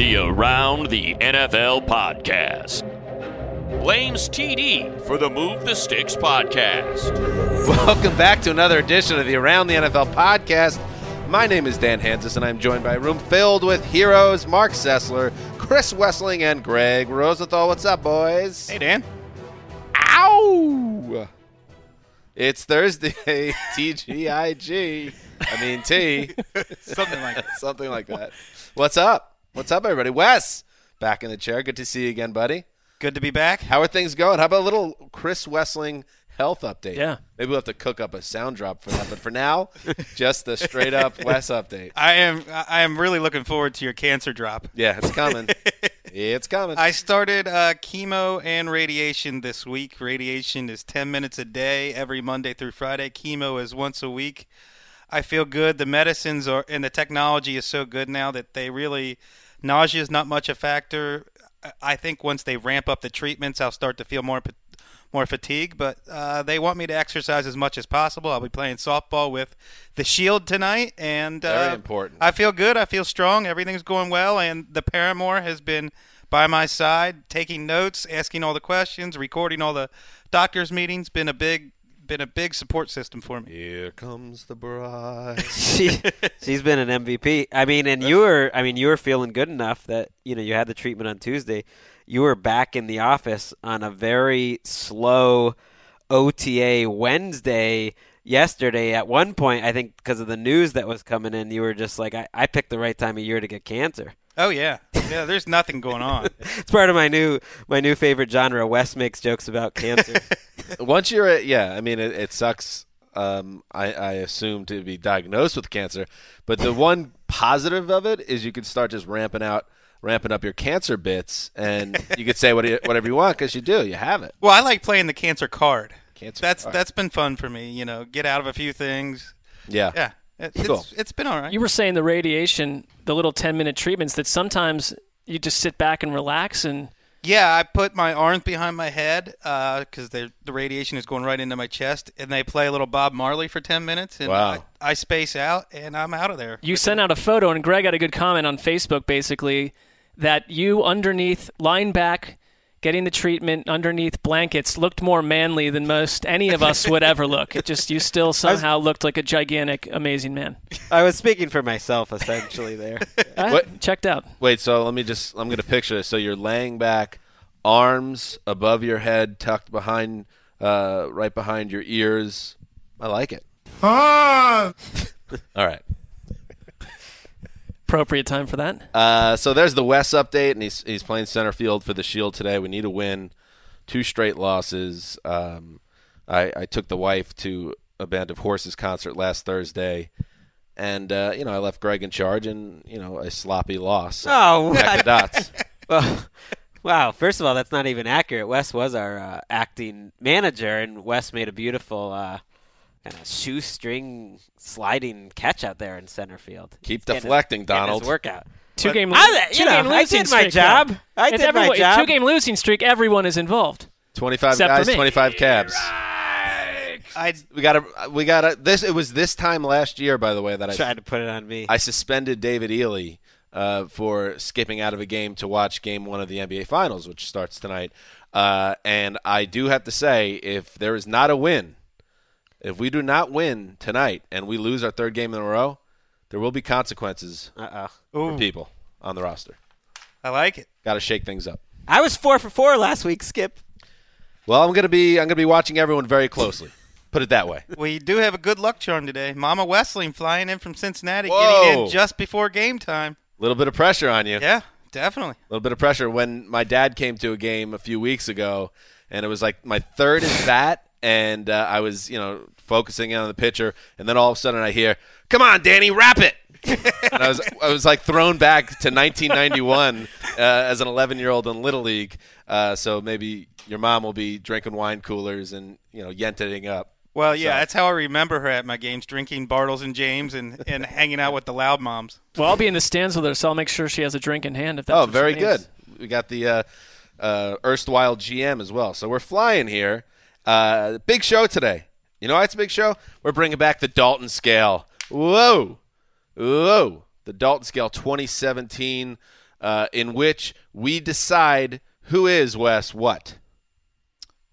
The Around the NFL podcast. Blames TD for the Move the Sticks podcast. Welcome back to another edition of the Around the NFL podcast. My name is Dan Hanzus, and I'm joined by a room filled with heroes Marc Sessler, Chris Wesseling, and Gregg Rosenthal. What's up, boys? Hey, Dan. Ow! It's Thursday, TGIG. I mean, T. Something like that. Something like that. What's up? What's up, everybody? Wes, back in the chair. Good to see you again, buddy. Good to be back. How are things going? How about a little Chris Wesseling health update? Yeah. Maybe we'll have to cook up a sound drop for that. But for now, just the straight up Wes update. I am I am really looking forward to your cancer drop. Yeah, it's coming. it's coming. I started uh, chemo and radiation this week. Radiation is 10 minutes a day every Monday through Friday. Chemo is once a week. I feel good. The medicines are and the technology is so good now that they really nausea is not much a factor. I- think once they ramp up the treatments, I'll start to feel more more fatigue. But uh, they want me to exercise as much as possible. I'll be playing softball with the Shield tonight, and uh, Very important. I feel good. I feel strong. Everything's going well, and the Paramore has been by my side, taking notes, asking all the questions, recording all the doctors' meetings. Been a big, been a big support system for me. Here comes the bride. she she's been an MVP. I mean, and you were I mean you were feeling good enough that you know you had the treatment on Tuesday. You were back in the office on a very slow OTA Wednesday yesterday. At one point, I think because of the news that was coming in, you were just like, I, I picked the right time of year to get cancer. Oh yeah, yeah. There's nothing going on. It's part of my new my new favorite genre. Wes makes jokes about cancer. Once you're at, yeah, I mean, it, it sucks. Um, I, I assume to be diagnosed with cancer, but the one positive of it is you can start just ramping out, ramping up your cancer bits, and you could say whatever you want because you do, you have it. Well, I like playing the cancer card. Cancer. That's card. that's been fun for me. You know, get out of a few things. yeah. Yeah, it, it's Cool. it's been all right. You were saying the radiation, the little 10 minute treatments that sometimes you just sit back and relax and Yeah, I put my arms behind my head uh, because the the radiation is going right into my chest, and they play a little Bob Marley for ten minutes, and Wow. I, I space out, and I'm out of there. you sent out a photo and Greg had a good comment on Facebook basically that you underneath lying back getting the treatment underneath blankets looked more manly than most any of us would ever look. It just you still somehow looked like a gigantic amazing man. I was speaking for myself essentially there. I What- checked out. Wait, so let me just, I'm going to picture this. So you're laying back, arms above your head, tucked behind, uh, right behind your ears. I like it. Ah! All right. Appropriate time for that. Uh, so there's the Wes update, and he's he's playing center field for the Shield today. We need a win, two straight losses. Um, I, I took the wife to a Band of Horses concert last Thursday, and uh, you know I left Greg in charge, and you know a sloppy loss. Oh, Connect the what? dots. Well, wow. First of all, that's not even accurate. Wes was our uh, acting manager, and Wes made a beautiful uh, kind of shoestring sliding catch out there in center field. Keep He's deflecting, getting his Donald. workout. Two game, I- two know, game I losing did my streak, job. though. I It's did my everyone- job. Two game losing streak. Everyone is involved. Twenty-five guys, twenty-five cabs. I We got to we got to this. It was this time last year, by the way, that I Tried to put it on me. I suspended David Ely uh, for skipping out of a game to watch Game One of the NBA Finals, which starts tonight. Uh, and I do have to say, if there is not a win, if we do not win tonight and we lose our third game in a row, there will be consequences Uh oh. for people on the roster. I like it. Got to shake things up. I was four for four last week. Skip. Well, I'm gonna be I'm gonna be watching everyone very closely. Put it that way. We do have a good luck charm today. Mama Wesseling flying in from Cincinnati, Whoa. getting in just before game time. A little bit of pressure on you. Yeah, definitely. A little bit of pressure when my dad came to a game a few weeks ago, and it was like my third at bat, and uh, I was, you know, focusing in on the pitcher, and then all of a sudden I hear, "Come on, Danny, wrap it!" and I was, I was like thrown back to 1991 uh, as an 11 year old in Little League. Uh, so maybe your mom will be drinking wine coolers and you know yenting up. Well, yeah, So- that's how I remember her at my games, drinking Bartles and Jaymes and, and hanging out with the loud moms. Well, I'll be in the stands with her, so I'll make sure she has a drink in hand. If that's Oh, what she very needs. good. We got the uh, uh, erstwhile GM as well. So we're flying here. Uh, big show today. You know why it's a big show? We're bringing back the Dalton scale. Whoa. Whoa. The Dalton scale 2017, uh, in which we decide who is, Wes, what?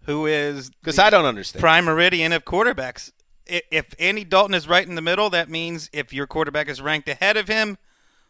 Who is Because I don't understand. prime meridian of quarterbacks? If Andy Dalton is right in the middle, that means if your quarterback is ranked ahead of him,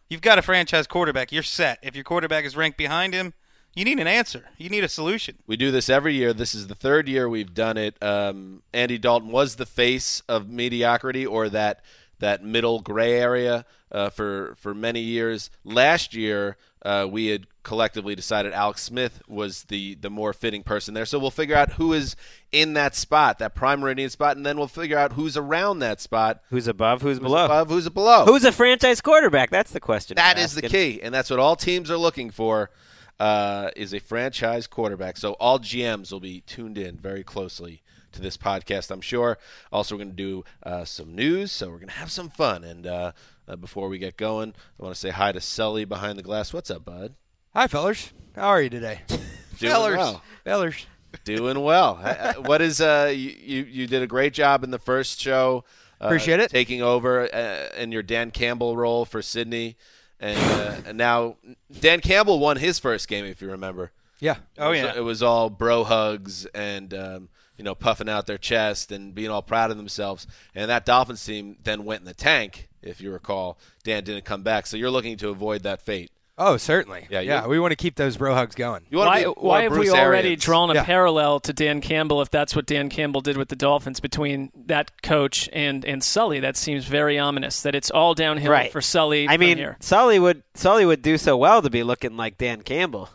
you've got a franchise quarterback. You're set. If your quarterback is ranked behind him, you need an answer. You need a solution. We do this every year. This is the third year we've done it. Um, Andy Dalton was the face of mediocrity or that that middle gray area uh, for for many years. Last year, uh, we had collectively decided Alex Smith was the the more fitting person there. So we'll figure out who is in that spot, that prime meridian spot, and then we'll figure out who's around that spot, Who's above? Who's, who's below? above, who's below. Who's a franchise quarterback? That's the question. That is I'm the key, and that's what all teams are looking for. Uh, is a franchise quarterback. So all GMs will be tuned in very closely to this podcast, I'm sure. Also, we're going to do uh, some news, so we're going to have some fun. And uh, uh, before we get going, I want to say hi to Sully behind the glass. What's up, bud? Hi, fellers. How are you today? Doing fellers. well. Fellers. Doing well. Uh, what is uh? You, you you did a great job in the first show. Uh, Appreciate it. Taking over uh, in your Dan Campbell role for Sydney, and uh, and now Dan Campbell won his first game, if you remember. Yeah. Oh, It was- yeah. it was all bro hugs and um, you know puffing out their chest and being all proud of themselves. And that Dolphins team then went in the tank, if you recall. Dan didn't come back, so you're looking to avoid that fate. Oh, certainly. Yeah, Yeah, you- we want to keep those bro hugs going. You want Why, to be why have Bruce we already Arians. drawn a Yeah. parallel to Dan Campbell if that's what Dan Campbell did with the Dolphins between that coach and, and Sully? That seems very ominous that it's all downhill Right. for Sully I from mean, here. Sully would Sully would do so well to be looking like Dan Campbell.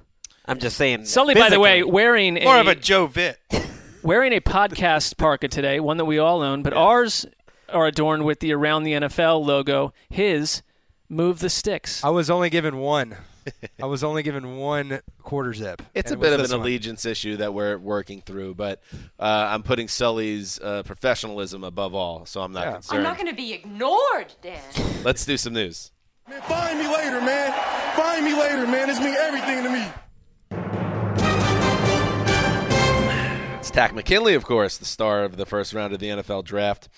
I'm just saying. Sully, by the way, wearing More a, of a Joe Vitt. wearing a podcast parka today, one that we all own, but ours are adorned with the Around the NFL logo. His, Move the Sticks. I was only given one. I was only given one quarter zip. It's a it bit of an one. allegiance issue that we're working through, but uh, I'm putting Sully's uh, professionalism above all, so I'm not Yeah. concerned. I'm not going to be ignored, Dan. Let's do some news. Man, find me later, man. Find me later, man. This means everything to me. It's Takk McKinley, of course, the star of the first round of the NFL draft,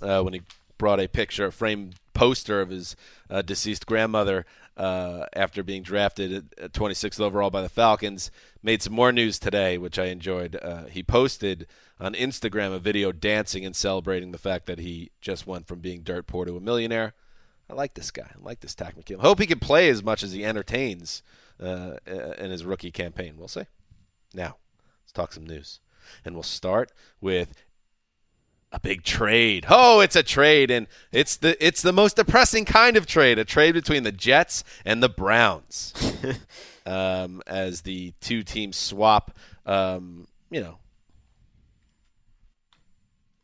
uh, when he brought a picture, a framed poster of his uh, deceased grandmother uh, after being drafted at, at 26th overall by the Falcons. Made some more news today, which I enjoyed. Uh, he posted on Instagram a video dancing and celebrating the fact that he just went from being dirt poor to a millionaire. I like this guy. I like this Takk McKinley. Hope he can play as much as he entertains uh, in his rookie campaign. We'll see. Now, let's talk some news. And we'll start with a big trade. Oh, it's a trade, and it's the it's the most depressing kind of trade. A trade between the Jets and the Browns, um, as the two teams swap. Um, you know,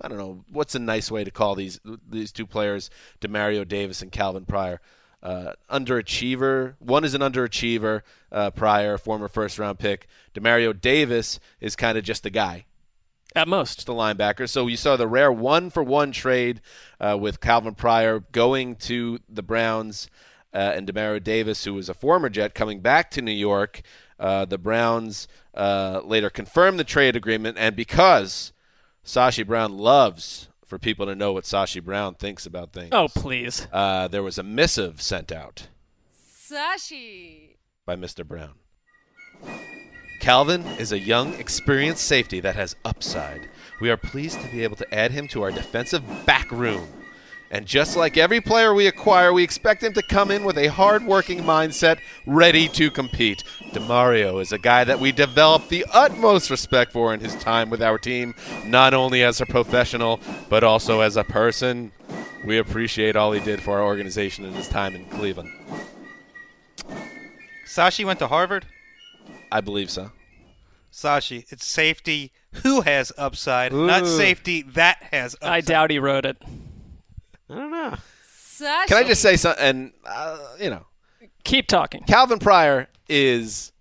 I don't know what's a nice way to call these these two players, Demario Davis and Calvin Pryor. Uh, underachiever. One is an underachiever. Uh, Pryor, former first round pick. Demario Davis is kind of just a guy At most. The a linebacker. So you saw the rare one for one trade uh, with Calvin Pryor going to the Browns uh, and Demario Davis, who was a former Jet, coming back to New York. Uh, the Browns uh, later confirmed the trade agreement, and because Sashi Brown loves for people to know what Sashi Brown thinks about things, Oh, please. uh, there was a missive sent out Sashi. by Mr. Brown. Calvin is a young, experienced safety that has upside. We are pleased to be able to add him to our defensive back room. And just like every player we acquire, we expect him to come in with a hard-working mindset, ready to compete. Demario is a guy that we develop the utmost respect for in his time with our team, not only as a professional, but also as a person. We appreciate all he did for our organization in his time in Cleveland. Sashi went to Harvard. I believe so. Sashi, it's safety who has upside, not safety that has upside. I doubt he wrote it. I don't know. Sashi. Can I just say something? And uh, you know, Keep talking. Calvin Pryor is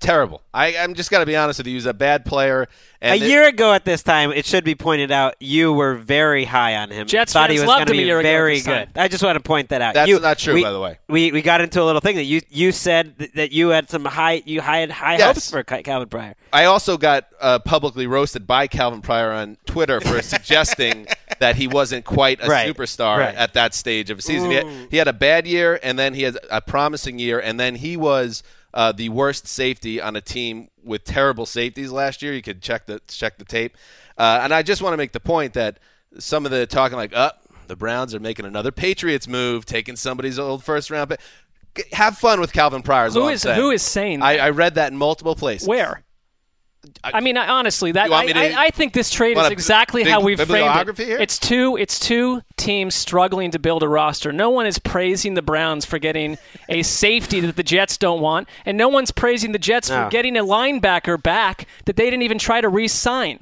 terrible. I, I'm just got to be honest with you. He's a bad player. And a it- year ago at this time, it should be pointed out, you were very high on him. Jets thought he fans was loved going to him a be year very this good. I just want to point that out. That's You- not true, we- by the way. We we got into a little thing that you you said that, that you had some high you had high Yes. hopes for Calvin Pryor. I also got uh, publicly roasted by Calvin Pryor on Twitter for suggesting that he wasn't quite a Right, superstar right. at that stage of a season. He had, he had a bad year, and then he had a promising year, and then he was uh, the worst safety on a team with terrible safeties last year. You could check the check the tape, uh, and I just want to make the point that some of the talking like, "Up, the Browns are making another Patriots move, taking somebody's old first round pick." Have fun with Calvin Pryor. Is Who is- who is saying I. I read that in multiple places. Where? I mean, I, honestly, that I, to- I, I think this trade is exactly big how we've framed it. here? It's two. It's two teams struggling to build a roster. No one is praising the Browns for getting a safety that the Jets don't want, and no one's praising the Jets No. for getting a linebacker back that they didn't even try to re-sign.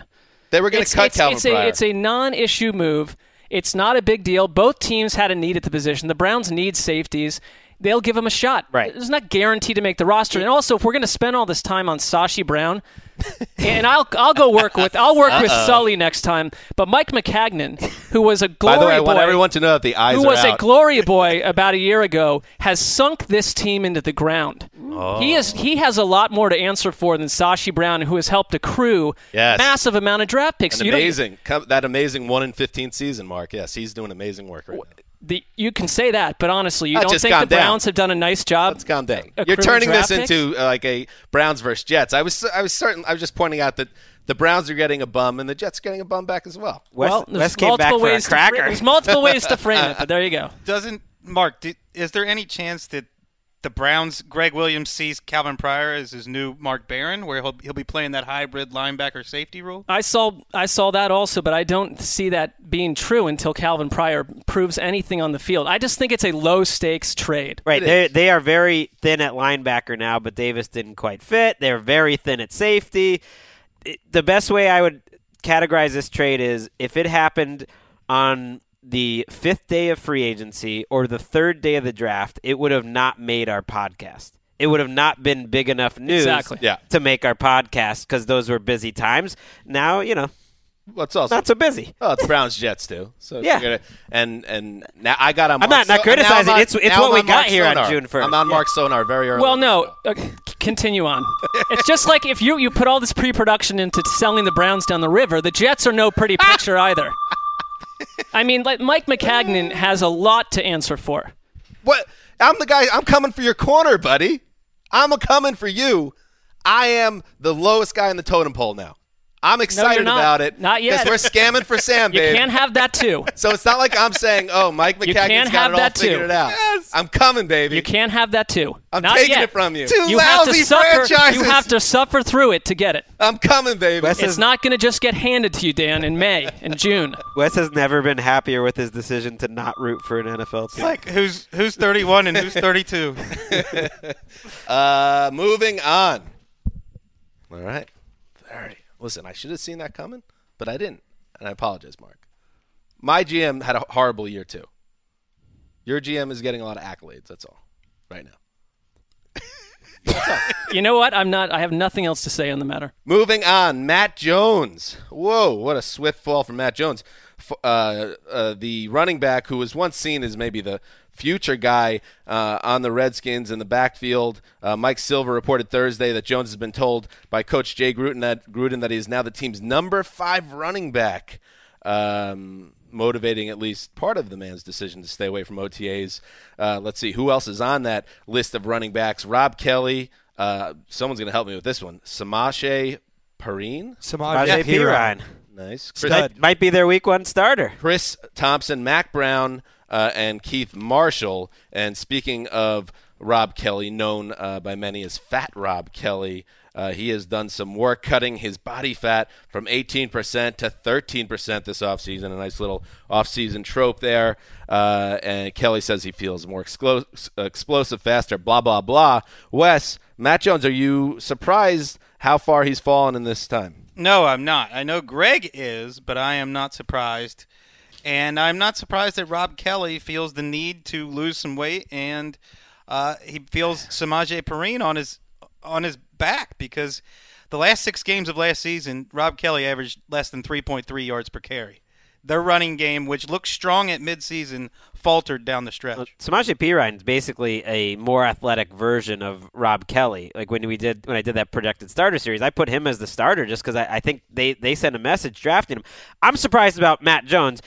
They were going to cut it's, Calvin it's a it's a non-issue move. It's not a big deal. Both teams had a need at the position. The Browns need safeties. They'll give him a shot. Right. It's not guaranteed to make the roster. And also, if we're going to spend all this time on Sashi Brown, and I'll I'll go work with I'll work with Sully next time. But Mike Maccagnan, who was a By glory the way, I boy, want everyone to know that the eyes who was a glory boy about a year ago, has sunk this team into the ground. Oh. He is he has a lot more to answer for than Sashi Brown, who has helped accrue Yes. massive amount of draft picks. An You don't- amazing, that amazing one in fifteen season mark. Yes, he's doing amazing work right now. The, you can say that, but honestly, you don't think the down. Browns have done a nice job? Let's calm down. You're turning this picks? into uh, like a Browns versus Jets. I was I was certain. I was just pointing out that the Browns are getting a bum and the Jets are getting a bum back as well. Wes, well, Wes there's came back multiple for a ways to fra- cracker. there's multiple ways to frame it, but there you go. Doesn't Mark? Did, is there any chance that the Browns, Gregg Williams sees Calvin Pryor as his new Mark Barron, where he'll he'll be playing that hybrid linebacker safety role? I saw I saw that also, but I don't see that being true until Calvin Pryor proves anything on the field. I just think it's a low stakes trade. Right, they they are very thin at linebacker now, but Davis didn't quite fit. They're very thin at safety. The best way I would categorize this trade is if it happened on the fifth day of free agency or the third day of the draft, it would have not made our podcast. It would have not been big enough news Exactly. Yeah. to make our podcast because those were busy times. Now, you know, What's also not so busy. Oh, it's Browns Jets too. So Yeah. gonna- and and now I got on. I'm not- not So- criticizing. I'm on- It's- it's what I'm we got Mark here on June 1st. I'm on Yeah. Mark Sonar very early. Well, no, uh, continue on. It's just like if you you put all this pre-production into selling the Browns down the river, the Jets are no pretty picture either. I mean, like Mike Maccagnan has a lot to answer for. What? I'm the guy. I'm coming for your corner, buddy. I'm a coming for you. I am the lowest guy in the totem pole now. I'm excited not. about it. Not yet. Because we're scamming for Sam, You can't have that too. so it's not like I'm saying, "Oh, Mike You Maccagnan's can't got have it all that figured too. it out." I'm coming, baby. You can't have that too. I'm Not taking yet. it from you. Two You have to lousy suffer. franchises. You have to suffer through it to get it. I'm coming, baby. Wes It's is- not going to just get handed to you, Dan, in May and June. Wes has never been happier with his decision to not root for an NFL team. Like who's who's 31 and who's 32? Uh, moving on. All right. Listen, I should have seen that coming, but I didn't, and I apologize, Mark. My GM had a horrible year too. Your GM is getting a lot of accolades. That's all. Right now. You know what? I'm not. I have nothing else to say on the matter. Moving on, Matt Jones. Whoa, what a swift fall from Matt Jones. Uh, uh, the running back who was once seen as maybe the future guy uh, on the Redskins in the backfield. Uh, Mike Silver reported Thursday that Jones has been told by Coach Jay Gruden that Gruden that he is now the team's number five running back. Um, motivating at least part of the man's decision to stay away from OTAs. Uh, let's see who else is on that list of running backs. Rob Kelley. Uh, someone's going to help me with this one. Samaje Perine. Samaj Rajay Perine. Nice. Chris, Might, might be their week one starter. Chris Thompson, Mack Brown, uh, and Keith Marshall. And speaking of Rob Kelley, known uh, by many as Fat Rob Kelley, uh, he has done some work cutting his body fat from 18% to 13% this offseason. A nice little offseason trope there. Uh, and Kelley says he feels more exclo- explosive, faster, blah, blah, blah. Wes, Matt Jones, are you surprised how far he's fallen in this time? No, I'm not. I know Greg is, but I am not surprised. And I'm not surprised that Rob Kelley feels the need to lose some weight and uh, he feels Samaje Perine on his on his back because the last six games of last season, Rob Kelley averaged less than 3.3 yards per carry. Their running game, which looked strong at midseason, faltered down the stretch. Samaje Perine is basically a more athletic version of Rob Kelley. Like when we did when I did that projected starter series, I put him as the starter just because I, I think they they sent a message drafting him. I'm surprised about Matt Jones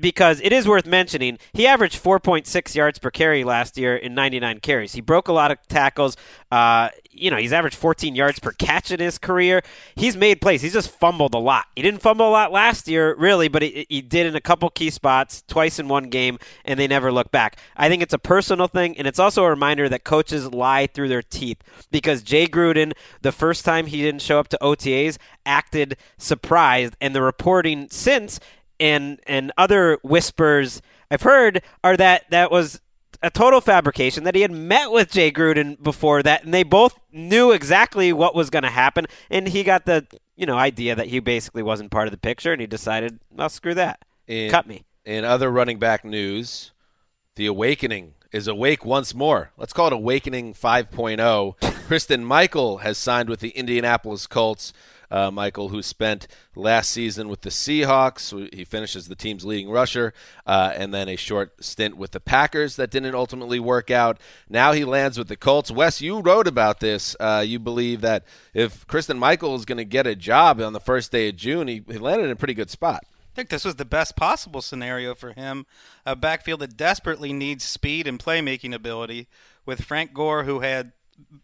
because it is worth mentioning he averaged 4.6 yards per carry last year in 99 carries. He broke a lot of tackles. Uh, you know, he's averaged 14 yards per catch in his career. He's made plays. He's just fumbled a lot. He didn't fumble a lot last year, really, but he, he did in a couple key spots, twice in one game, and they never look back. I think it's a personal thing, and it's also a reminder that coaches lie through their teeth because Jay Gruden, the first time he didn't show up to OTAs, acted surprised, and the reporting since and and other whispers I've heard are that that was a total fabrication that he had met with Jay Gruden before that and they both knew exactly what was going to happen and he got the you know idea that he basically wasn't part of the picture and he decided well screw that In, cut me In other running back news, the awakening is awake once more. Let's call it Awakening 5.0. Christine Michael has signed with the Indianapolis Colts. Uh, Michael, who spent last season with the Seahawks, he finishes the team's leading rusher, uh, and then a short stint with the Packers that didn't ultimately work out. Now he lands with the Colts. Wes, you wrote about this. Uh, you believe that if Christine Michael is going to get a job on the first day of June, he, he landed in a pretty good spot. I think this was the best possible scenario for him. A backfield that desperately needs speed and playmaking ability, with Frank Gore, who had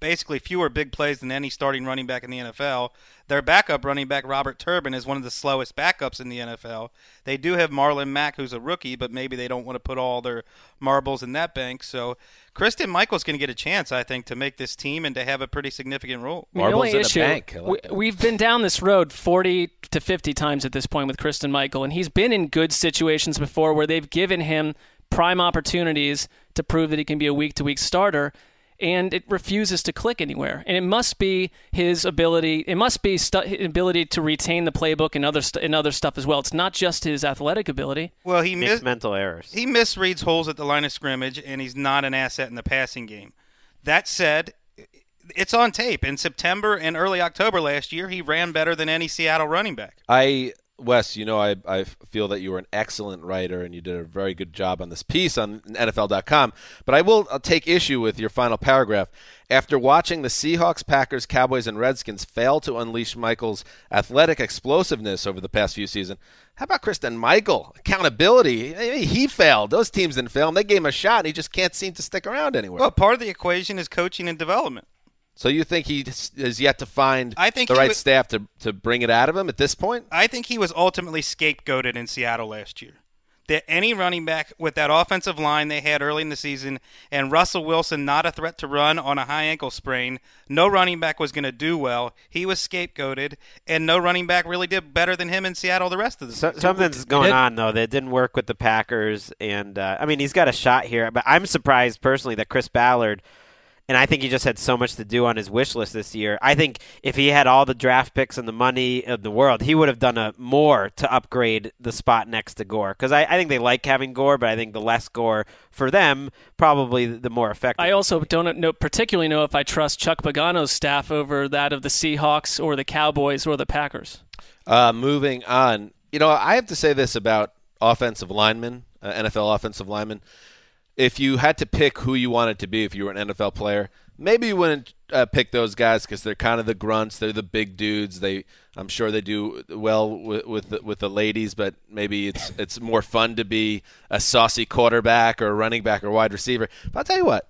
basically fewer big plays than any starting running back in the NFL. Their backup running back, Robert Turbin, is one of the slowest backups in the NFL. They do have Marlon Mack, who's a rookie, but maybe they don't want to put all their marbles in that bank. So Christine Michael's going to get a chance, I think, to make this team and to have a pretty significant role. I mean, the only issue, we, have been down this road 40 to 50 times at this point with Christine Michael, and he's been in good situations before where they've given him prime opportunities to prove that he can be a week to week starter and it refuses to click anywhere. And it must be his ability. It must be stu- his ability to retain the playbook and other st- and other stuff as well. It's not just his athletic ability. Well, he makes mis- mental errors. He misreads holes at the line of scrimmage, and he's not an asset in the passing game. That said, it's on tape. In September and early October last year, he ran better than any Seattle running back. I Wes, you know, I, I feel that you were an excellent writer and you did a very good job on this piece on NFL.com. But I will I'll take issue with your final paragraph. After watching the Seahawks, Packers, Cowboys, and Redskins fail to unleash Michael's athletic explosiveness over the past few seasons, how about Christine Michael? Accountability. He failed. Those teams didn't fail him. They gave him a shot, and he just can't seem to stick around anywhere. Well, part of the equation is coaching and development. So you think he has yet to find I think the right was, staff to, to bring it out of him at this point? I think he was ultimately scapegoated in Seattle last year. That any running back with that offensive line they had early in the season and Russell Wilson not a threat to run on a high ankle sprain, no running back was going to do well. He was scapegoated, and no running back really did better than him in Seattle the rest of the season. something's going on though that didn't work with the Packers, and uh, I mean he's got a shot here, but I'm surprised personally that Chris Ballard – and I think he just had so much to do on his wish list this year. I think if he had all the draft picks and the money in the world, he would have done a more to upgrade the spot next to Gore. Because I, I, think they like having Gore, but I think the less Gore for them probably the more effective. I also don't know particularly know if I trust Chuck Pagano's staff over that of the Seahawks or the Cowboys or the Packers. Uh, moving on, you know, I have to say this about offensive linemen, uh, NFL offensive linemen if you had to pick who you wanted to be if you were an NFL player, maybe you wouldn't uh, pick those guys because they're kind of the grunts. They're the big dudes. They, I'm sure they do well with with the, with the ladies, but maybe it's it's more fun to be a saucy quarterback or a running back or wide receiver. But I'll tell you what,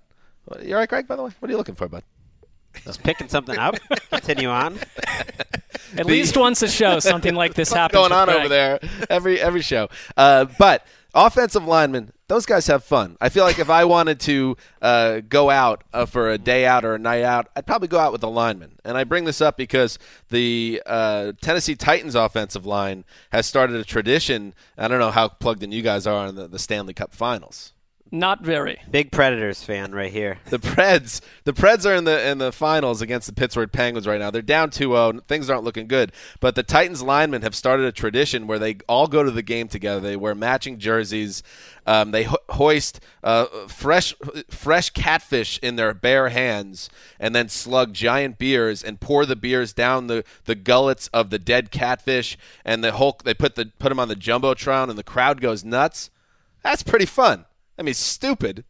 you all right, Greg? By the way, what are you looking for, bud? Just picking something up. Continue on. At the, least once a show, something like this happens. Going on Greg. over there every every show, uh, but offensive linemen, those guys have fun. I feel like if I wanted to uh, go out uh, for a day out or a night out, I'd probably go out with a lineman. And I bring this up because the uh, Tennessee Titans offensive line has started a tradition. I don't know how plugged in you guys are on the, the Stanley Cup Finals. Not very. Big Predators fan right here. The Preds, the Preds are in the in the finals against the Pittsburgh Penguins right now. They're down 2-0. Things aren't looking good. But the Titans linemen have started a tradition where they all go to the game together. They wear matching jerseys. Um, they ho- hoist uh, fresh fresh catfish in their bare hands and then slug giant beers and pour the beers down the, the gullets of the dead catfish and the whole they put the put them on the jumbotron and the crowd goes nuts. That's pretty fun. I mean, stupid.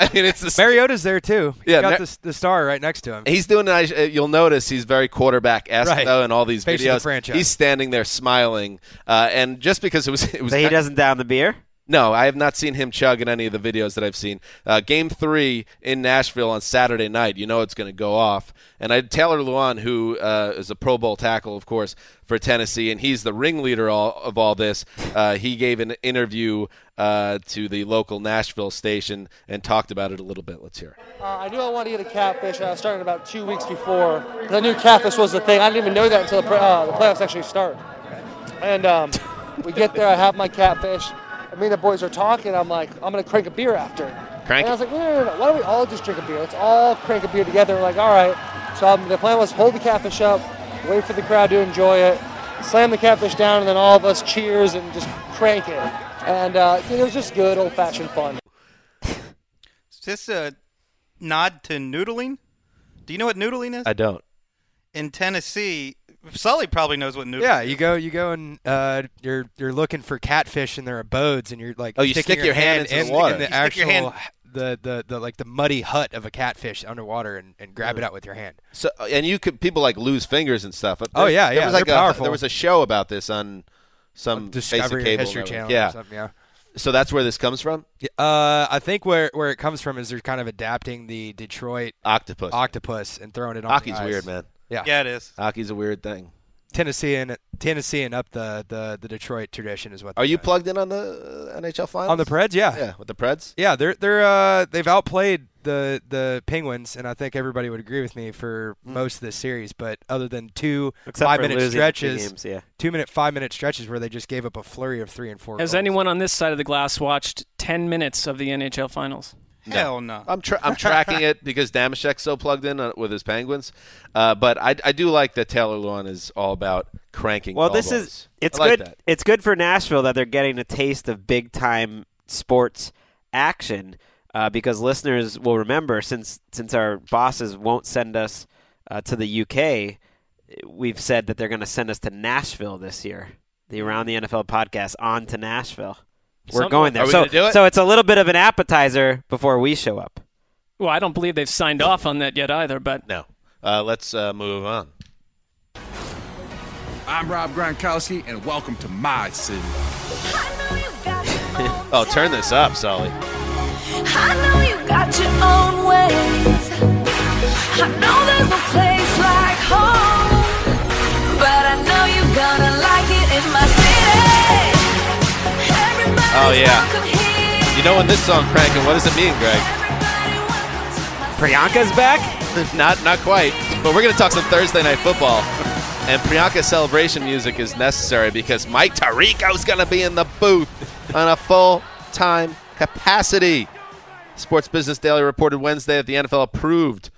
I mean, it's the Mariota's there too. He's Yeah, got Mar- the, the star right next to him. He's doing. uh, You'll notice he's very quarterback esque Right. though in all these Face of the videos. franchise. He's standing there smiling, uh, and just because it was, it was. So he doesn't down the beer. No, I have not seen him chug in any of the videos that I've seen. Uh, game three in Nashville on Saturday night. You know it's going to go off. And I had Taylor Lewan, who uh, is a Pro Bowl tackle, of course, for Tennessee, and he's the ringleader all, of all this. Uh, he gave an interview uh, to the local Nashville station and talked about it a little bit. Let's hear. Uh, I knew I wanted to get a catfish, I started about two weeks before I knew catfish was the thing. I didn't even know that until the, uh, the playoffs actually start. And um, we get there, I have my catfish. And Me and the boys are talking. I'm like, I'm gonna crank a beer after. Crank And I was like, no, no, no, no. Why don't we all just drink a beer? Let's all crank a beer together. We're like, all right. So um, the plan was hold the catfish up, wait for the crowd to enjoy it, slam the catfish down, and then all of us cheers and just crank it. And uh, it was just good, old-fashioned fun. Is this a nod to noodling? Do you know what noodling is? I don't. In Tennessee, Sully probably knows what noodling Yeah, is. you go, you go, and uh, you're you're looking for catfish in their abodes, and you're like, Oh, you sticking stick your hand into the in, water. in the You actual, hand- the, the the like the muddy hut of a catfish underwater, and, and grab it out with your hand. So and you could people like lose fingers and stuff. Oh, yeah, there yeah, was like they're a, powerful. There was a show about this on some Discovery basic cable History. Channel. Yeah. Or something, yeah. So that's where this comes from. Uh, I think where where it comes from is they're kind of adapting the Detroit Octopus. octopus and throwing it on. Hockey's the ice. weird, man. Yeah. Yeah, it is. Hockey's a weird thing. Tennessee and Tennessee and up the, the, the Detroit tradition is what. Are you doing. plugged in on the uh, NHL finals? on the Preds? Yeah. Yeah, with the Preds. Yeah, they're they're uh, they've outplayed the the Penguins, and I think everybody would agree with me for most of this series. But other than two Except five for minute losing the two stretches, games, yeah. two minute five minute stretches where they just gave up a flurry of three and four. Has goals. anyone on this side of the glass watched 10 minutes of the NHL Finals? Hell no. I'm tra- I'm tracking it because Damashek's so plugged in uh, with his Penguins. Uh, but I, I do like that Taylor Lewan is all about cranking. Well, this balls. is it's I like good. that. It's good for Nashville that they're getting a taste of big time sports action uh, because listeners will remember since since our bosses won't send us uh, to the UK, we've said that they're going to send us to Nashville this year. The Around the NFL podcast on to Nashville. We're Some- going there. Are we so do it? so it's a little bit of an appetizer before we show up. Well, I don't believe they've signed off on that yet either, but No. Uh, let's uh, move on. I'm Rob Gronkowski, and welcome to my city. Oh, turn this up, Sully. I know you got your own ways. I know there's no place like home, but I know you're gonna like it in my city. Everybody's Oh, yeah. You know when this song cranking, what does it mean, Greg? Everybody welcome to my Priyanka's back. not not quite. But we're going to talk some Thursday night football. And Priyanka's celebration music is necessary because Mike Tirico's going to be in the booth on a full time capacity. Sports Business Daily reported Wednesday that the NFL approved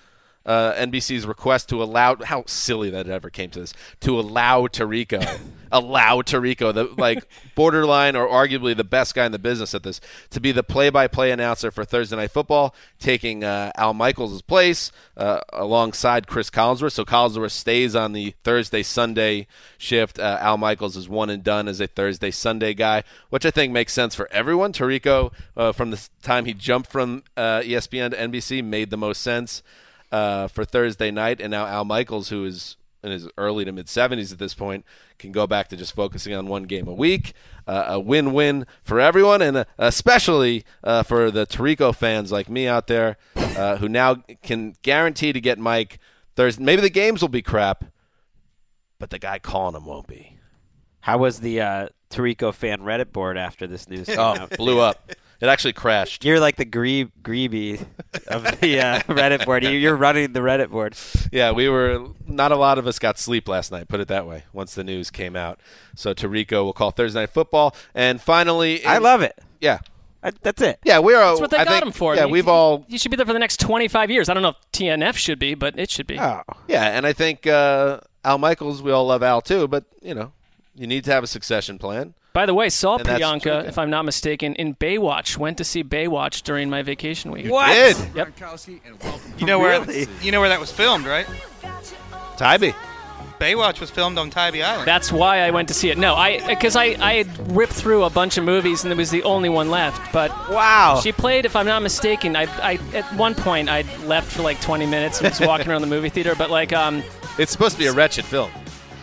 uh, NBC's request to allow how silly that it ever came to this to allow Tirico, allow Tirico, the like borderline or arguably the best guy in the business at this, to be the play-by-play announcer for Thursday Night Football, taking uh, Al Michaels' place uh, alongside Cris Collinsworth. So Collinsworth stays on the Thursday Sunday shift. Uh, Al Michaels is one and done as a Thursday Sunday guy, which I think makes sense for everyone. Tirico, uh, from the time he jumped from uh, ESPN to NBC, made the most sense uh, for Thursday night, and now Al Michaels, who is in his early to mid 70s at this point, can go back to just focusing on one game a week. Uh, a win-win for everyone, and uh, especially uh, for the Tirico fans like me out there, uh, who now can guarantee to get Mike Thursday. Maybe the games will be crap, but the guy calling them won't be. How was the uh, Tirico fan Reddit board after this news? Oh, blew up. It actually crashed. You're like the Grebe, Grebe of the uh, Reddit board. You- You're running the Reddit board. Yeah, we were not a lot of us got sleep last night. Put it that way. Once the news came out, so Tirico will call Thursday night football, and finally, I love it. Yeah, I, that's it. Yeah, we're. That's what they I got think, him for. Yeah, You- we've all. You should be there for the next 25 years. I don't know if TNF should be, but it should be. Oh, Yeah, and I think uh, Al Michaels. We all love Al too, but you know, you need to have a succession plan. By the way, saw And Priyanka, if I'm not mistaken, in Baywatch. Went to see Baywatch during my vacation week. What? Did Yep. Gronkowski, and welcome You know where Really? you know where that was filmed, right? Tybee? Baywatch was filmed on Tybee Island. That's why I went to see it. No, I because I, I had ripped through a bunch of movies and it was the only one left. But Wow. she played, if I'm not mistaken, I, I at one point I left for like 20 minutes and was walking around the movie theater. But like, um, It's supposed to be a wretched film.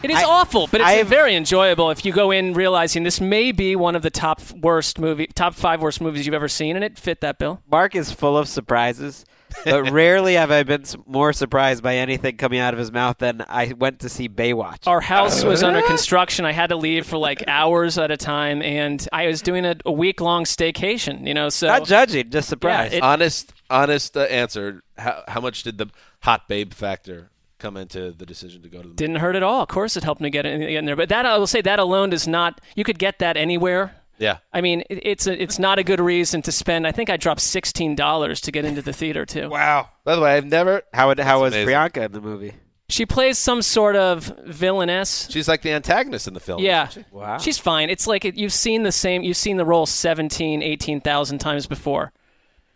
It is I- awful, but it's I've- very enjoyable if you go in realizing this may be one of the top worst movie, top five worst movies you've ever seen, and it fit that bill. Mark is full of surprises, but rarely have I been more surprised by anything coming out of his mouth than I went to see Baywatch. Our house was under construction. I had to leave for like hours at a time, and I was doing a, a week long staycation. You know, so Not judging, just surprised. it- honest, honest uh, answer. How, how much did the hot babe factor come into the decision to go to the? didn't hurt at all. Of course, it helped me get in, get in there. But that I will say that alone does not. You could get that anywhere. Yeah. I mean, it, it's a, it's not a good reason to spend. I think I dropped sixteen dollars to get into the theater too. wow. By the way, I've never. how would, how was amazing. Priyanka in the movie? She plays some sort of villainess. She's like the antagonist in the film. Yeah, isn't she? Wow. she's fine. It's like it, you've seen the same. You've seen the role 17, 18,000 times before.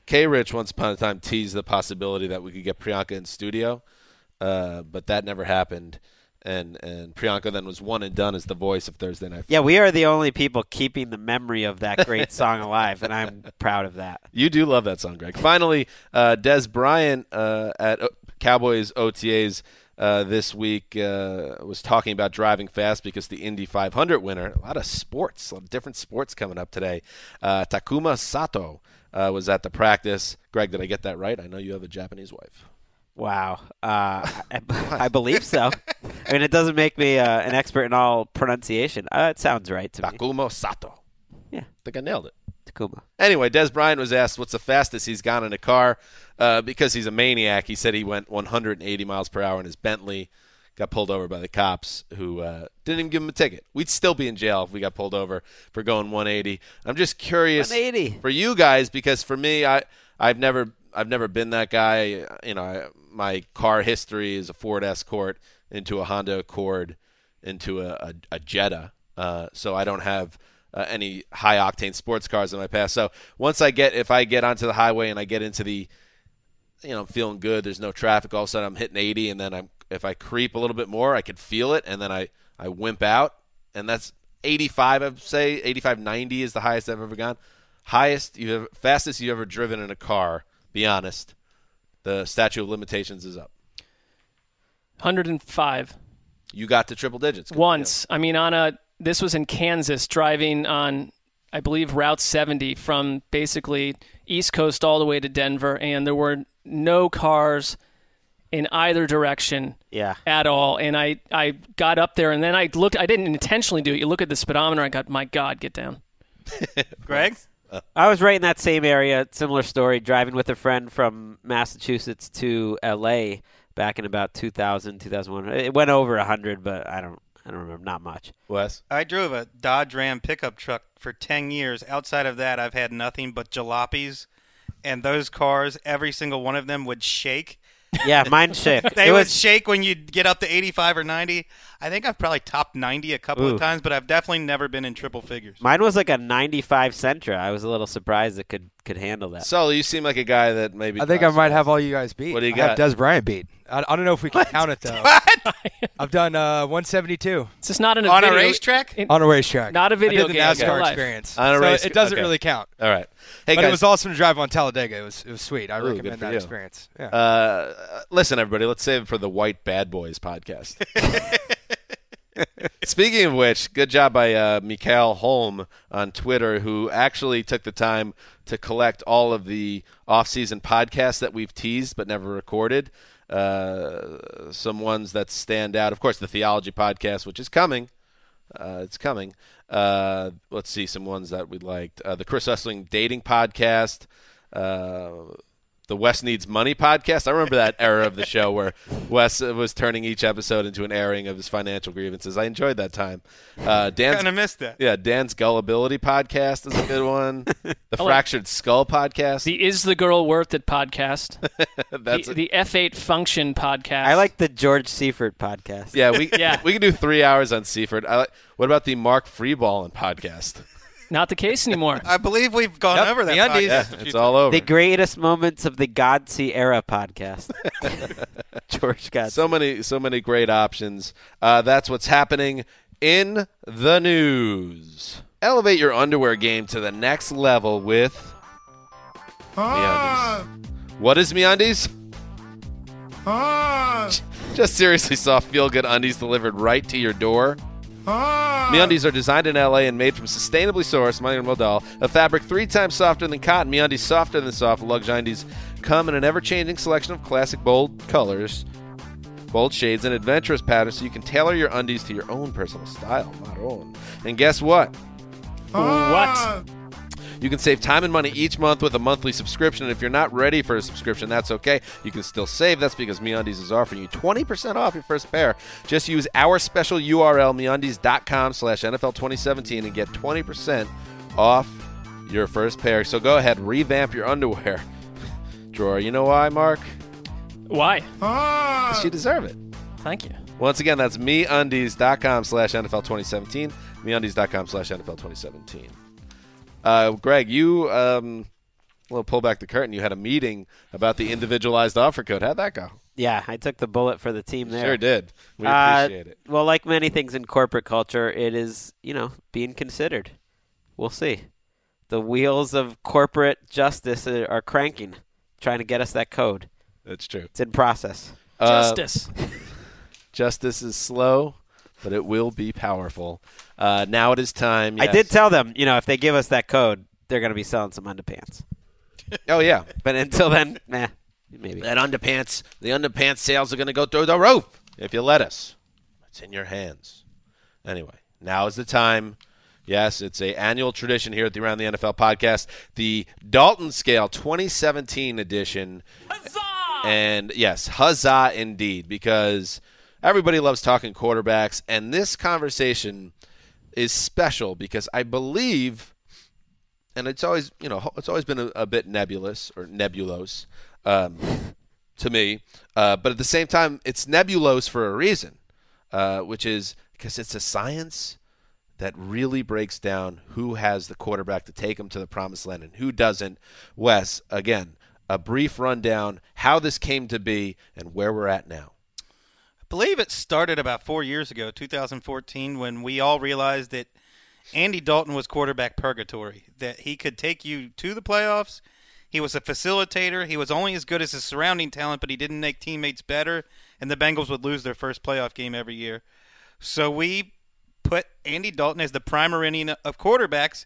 K. Rich once upon a time teased the possibility that we could get Priyanka in studio, uh, but that never happened. And and Priyanka then was one and done as the voice of Thursday Night. Yeah, we are the only people keeping the memory of that great song alive, and I'm proud of that. You do love that song, Greg. Finally, uh, Dez Bryant uh, at Cowboys OTAs uh, this week uh, was talking about driving fast because the Indy 500 winner, a lot of sports, a lot of different sports coming up today. Uh, Takuma Sato uh, was at the practice. Greg, did I get that right? I know you have a Japanese wife. Wow, uh, I, I believe so. I mean, it doesn't make me uh, an expert in all pronunciation. Uh, it sounds right to me. Takuma Sato. Yeah. I think I nailed it. Takuma. Anyway, Dez Bryant was asked what's the fastest he's gone in a car uh, because he's a maniac. He said he went 180 miles per hour in his Bentley, got pulled over by the cops who uh, didn't even give him a ticket. We'd still be in jail if we got pulled over for going 180. I'm just curious 180. for you guys because for me, I I've never I've never been that guy. You know, I, my car history is a Ford Escort into a Honda Accord into a, a, a Jetta. Uh, so I don't have uh, any high octane sports cars in my past. So once I get, if I get onto the highway and I get into the, you know, I'm feeling good. There's no traffic. All of a sudden I'm hitting 80, and then I'm if I creep a little bit more, I could feel it, and then I I wimp out, and that's 85. I'd say 85, 90 is the highest I've ever gone. Highest you ever, fastest you've ever driven in a car. Be honest. The statute of limitations is up. 105 You got to triple digits once. I mean, on a this was in Kansas, driving on I believe Route 70 from basically East Coast all the way to Denver, and there were no cars in either direction Yeah. at all. And I I got up there, and then I looked. I didn't intentionally do it. You look at the speedometer. I got my God, get down. Greg? I was right in that same area. Similar story. Driving with a friend from Massachusetts to L.A. back in about 2000, 2001. It went over 100, but I don't, I don't remember. Not much. Wes? I drove a Dodge Ram pickup truck for 10 years. Outside of that, I've had nothing but jalopies. And those cars, every single one of them would shake. Yeah, mine shook. They it would was shake when you get up to 85 or 90. I think I've probably topped 90 a couple Ooh. of times, but I've definitely never been in triple figures. mine was like a 95 Sentra. I was a little surprised it could could handle that. So you seem like a guy that maybe. I think I might have all you guys beat. What do you I have got? Dez Bryant beat. I, I don't know if we can count it though. What? I've done uh, 172 It's just not an a On a racetrack? in- on a racetrack. Not a video I did the game, NASCAR life. experience. On a so race- it doesn't okay. really count. All right. Hey but guys, it was awesome to drive on Talladega. It was it was sweet. I Ooh, recommend that you. experience. Yeah. Uh, listen, everybody, let's save it for the White Bad Boys podcast. Speaking of which, good job by uh, Mikael Holm on Twitter, who actually took the time to collect all of the off-season podcasts that we've teased but never recorded. Uh, some ones that stand out, of course, the Theology podcast, which is coming. Uh, it's coming. Uh, let's see some ones that we liked. Uh, the Chris Wesseling Dating Podcast, uh, the Wes Needs Money podcast. I remember that era of the show where Wes uh, was turning each episode into an airing of his financial grievances. I enjoyed that time. Uh, Dan's Kinda missed that. Yeah, Dan's Gullibility podcast is a good one. The like- Fractured Skull podcast. The Is the Girl Worth It podcast. That's the, the F8 Function podcast. I like the George Seifert podcast. yeah, we Yeah. we can do three hours on Seaford. I like, what about the Mark Freeballing podcast? Not the case anymore. I believe we've gone Yep, over that. the undies. Yeah, podcast a few it's all over. The greatest moments of the Godsey era podcast. George Godsey. So many, so many great options. Uh, that's what's happening in the news. Elevate your underwear game to the next level with MeUndies. What is MeUndies? Just seriously soft, feel good undies delivered right to your door. Ah. MeUndies are designed in LA and made from sustainably sourced MicroModal, a fabric three times softer than cotton. MeUndies softer than soft. Lug undies come in an ever-changing selection of classic bold colors, bold shades, and adventurous patterns, so you can tailor your undies to your own personal style. Maroon. And guess what? Ah. What? You can save time and money each month with a monthly subscription. And if you're not ready for a subscription, that's okay. You can still save. That's because MeUndies is offering you 20% off your first pair. Just use our special URL, MeUndies.com slash NFL 2017 and get 20% off your first pair. So go ahead, revamp your underwear drawer. You know why, Marc? Why? Ah! 'Cause you deserve it. Thank you. Once again, that's MeUndies.com slash NFL 2017. MeUndies.com slash NFL 2017. Uh, Gregg, you, um, well, pull back the curtain. You had a meeting about the individualized offer code. How'd that go? Yeah, I took the bullet for the team there. Sure did. We Uh, appreciate it. Well, like many things in corporate culture, it is, you know, being considered. We'll see. The wheels of corporate justice are, are cranking, trying to get us that code. That's true. It's in process. Uh, Justice. Justice is slow, but it will be powerful. Uh, now it is time. I did tell them, you know, if they give us that code, they're going to be selling some underpants. Oh, yeah. But until then, nah, maybe. That underpants, the underpants sales are going to go through the roof if you let us. It's in your hands. Anyway, now is the time. Yes, it's a annual tradition here at the Around the NFL podcast, the Dalton Scale 2017 edition. Huzzah! And yes, huzzah indeed, because everybody loves talking quarterbacks, and this conversation is special because I believe, and it's always you know it's always been a, a bit nebulous or nebulose um, to me, uh, but at the same time, it's nebulose for a reason, uh, which is because it's a science that really breaks down who has the quarterback to take them to the promised land and who doesn't. Wes, again, a brief rundown how this came to be and where we're at now. Believe it started about four years ago, 2014, when we all realized that Andy Dalton was quarterback purgatory, that he could take you to the playoffs. He was a facilitator. He was only as good as his surrounding talent, but he didn't make teammates better, and the Bengals would lose their first playoff game every year. So we put Andy Dalton as the prime meridian of quarterbacks.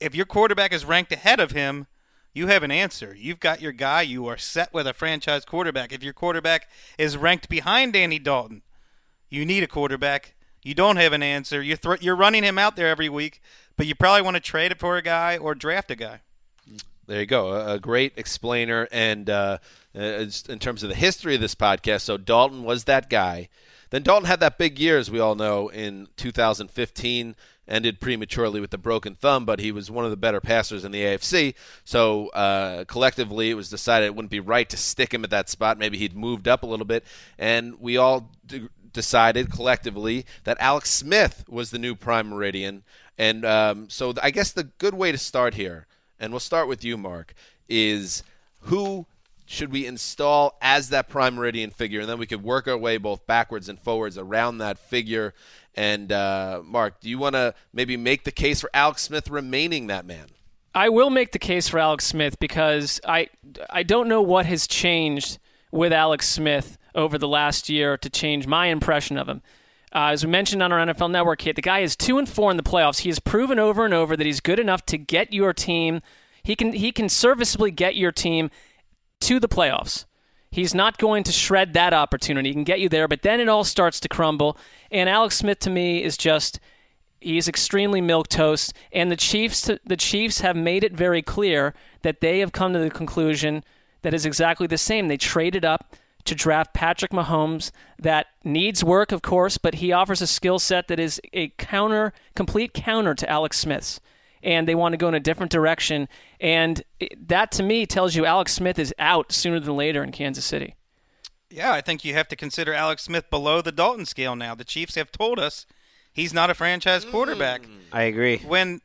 If your quarterback is ranked ahead of him, you have an answer. You've got your guy. You are set with a franchise quarterback. If your quarterback is ranked behind Andy Dalton, you need a quarterback. You don't have an answer. You're thr you're running him out there every week, but you probably want to trade it for a guy or draft a guy. There you go. A, a great explainer. And uh, uh, in terms of the history of this podcast, so Dalton was that guy. Then Dalton had that big year, as we all know, in 2015. Ended prematurely with the broken thumb, but he was one of the better passers in the AFC. So uh, collectively, it was decided it wouldn't be right to stick him at that spot. Maybe he'd moved up a little bit, and we all d- decided collectively that Alex Smith was the new prime meridian. And um, so I guess the good way to start here, and we'll start with you, Marc, is who should we install as that prime meridian figure, and then we could work our way both backwards and forwards around that figure. And uh, Marc, do you want to maybe make the case for Alex Smith remaining that man? I will make the case for Alex Smith because I I don't know what has changed with Alex Smith over the last year to change my impression of him. Uh, as we mentioned on our NFL Network hit, the guy is two and four in the playoffs. He has proven over and over that he's good enough to get your team. He can he can serviceably get your team to the playoffs. He's not going to shred that opportunity. He can get you there, but then it all starts to crumble. And Alex Smith to me is just he's extremely milk toast. And the Chiefs the Chiefs have made it very clear that they have come to the conclusion that is exactly the same. They traded up to draft Patrick Mahomes that needs work, of course, but he offers a skill set that is a counter, complete counter to Alex Smith's. And they want to go in a different direction. And that to me tells you Alex Smith is out sooner than later in Kansas City. Yeah, I think you have to consider Alex Smith below the Dalton scale now. The Chiefs have told us he's not a franchise quarterback. Mm. I agree. When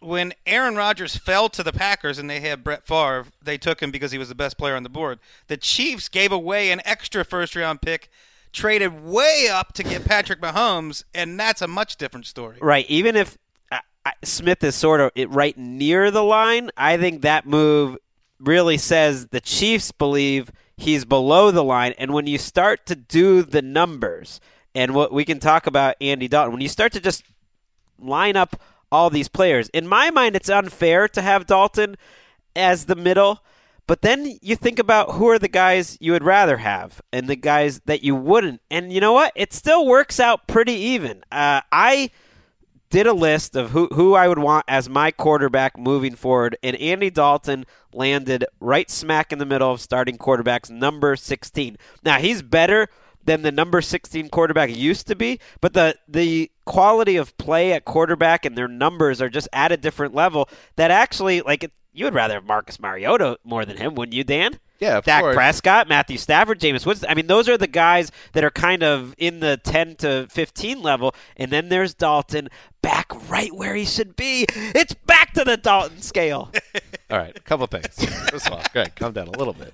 when Aaron Rodgers fell to the Packers and they had Brett Favre, they took him because he was the best player on the board. The Chiefs gave away an extra first round pick, traded way up to get Patrick Mahomes, and that's a much different story. Right. Even if Smith is sort of it right near the line, I think that move really says the Chiefs believe he's below the line. And when you start to do the numbers, and what we can talk about Andy Dalton, when you start to just line up all these players, in my mind, it's unfair to have Dalton as the middle. But then you think about who are the guys you would rather have and the guys that you wouldn't. And you know what? It still works out pretty even. Uh, I did a list of who, who I would want as my quarterback moving forward, and Andy Dalton landed right smack in the middle of starting quarterbacks, number 16. Now, he's better than the number 16 quarterback used to be, but the, the quality of play at quarterback and their numbers are just at a different level that actually, like, you would rather have Marcus Mariota more than him, wouldn't you, Dan? Yeah, of Dak course. Prescott, Matthew Stafford, Jameis Winston. I mean, those are the guys that are kind of in the 10 to 15 level. And then there's Dalton back right where he should be. It's back to the Dalton scale. All right, a couple things. First of all, Gregg, calm down a little bit.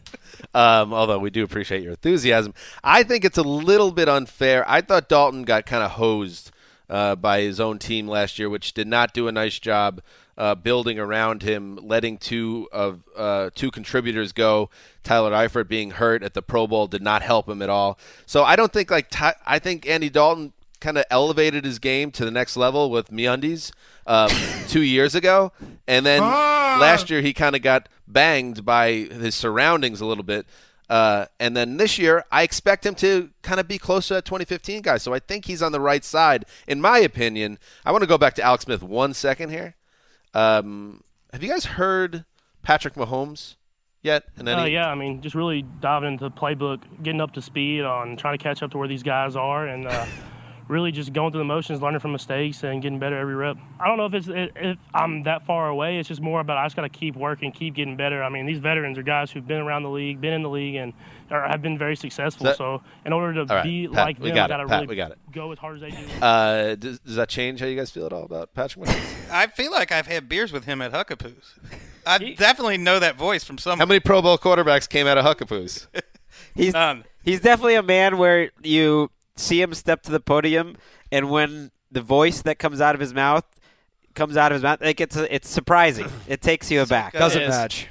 Um, although we do appreciate your enthusiasm, I think it's a little bit unfair. I thought Dalton got kind of hosed uh, by his own team last year, which did not do a nice job uh, building around him, letting two of uh, two contributors go. Tyler Eifert being hurt at the Pro Bowl did not help him at all. So I don't think like Ty- I think Andy Dalton kind of elevated his game to the next level with MeUndies um, two years ago, and then last year he kind of got banged by his surroundings a little bit. Uh, and then this year, I expect him to kind of be close to that 2015 guy. So I think he's on the right side, in my opinion. I want to go back to Alex Smith one second here. Um, have you guys heard Patrick Mahomes yet? And Uh, yeah, I mean, just really diving into the playbook, getting up to speed on trying to catch up to where these guys are, and uh, really just going through the motions, learning from mistakes, and getting better every rep. I don't know if it's if I'm that far away. It's just more about I just got to keep working, keep getting better. I mean, these veterans are guys who've been around the league, been in the league, and are, have been very successful. That- So in order to All right, be Pat, like we them, got got it. to Pat, really we got it. go as hard as they do. Uh, does, does that change how you guys feel at all about Patrick Mahomes? I feel like I've had beers with him at Huckapoo's. I definitely know that voice from somewhere. how many Pro Bowl quarterbacks came out of Huckapoo's? He's he's definitely a man where you see him step to the podium, and when the voice that comes out of his mouth comes out of his mouth, like it's it's surprising. It takes you aback. Doesn't match.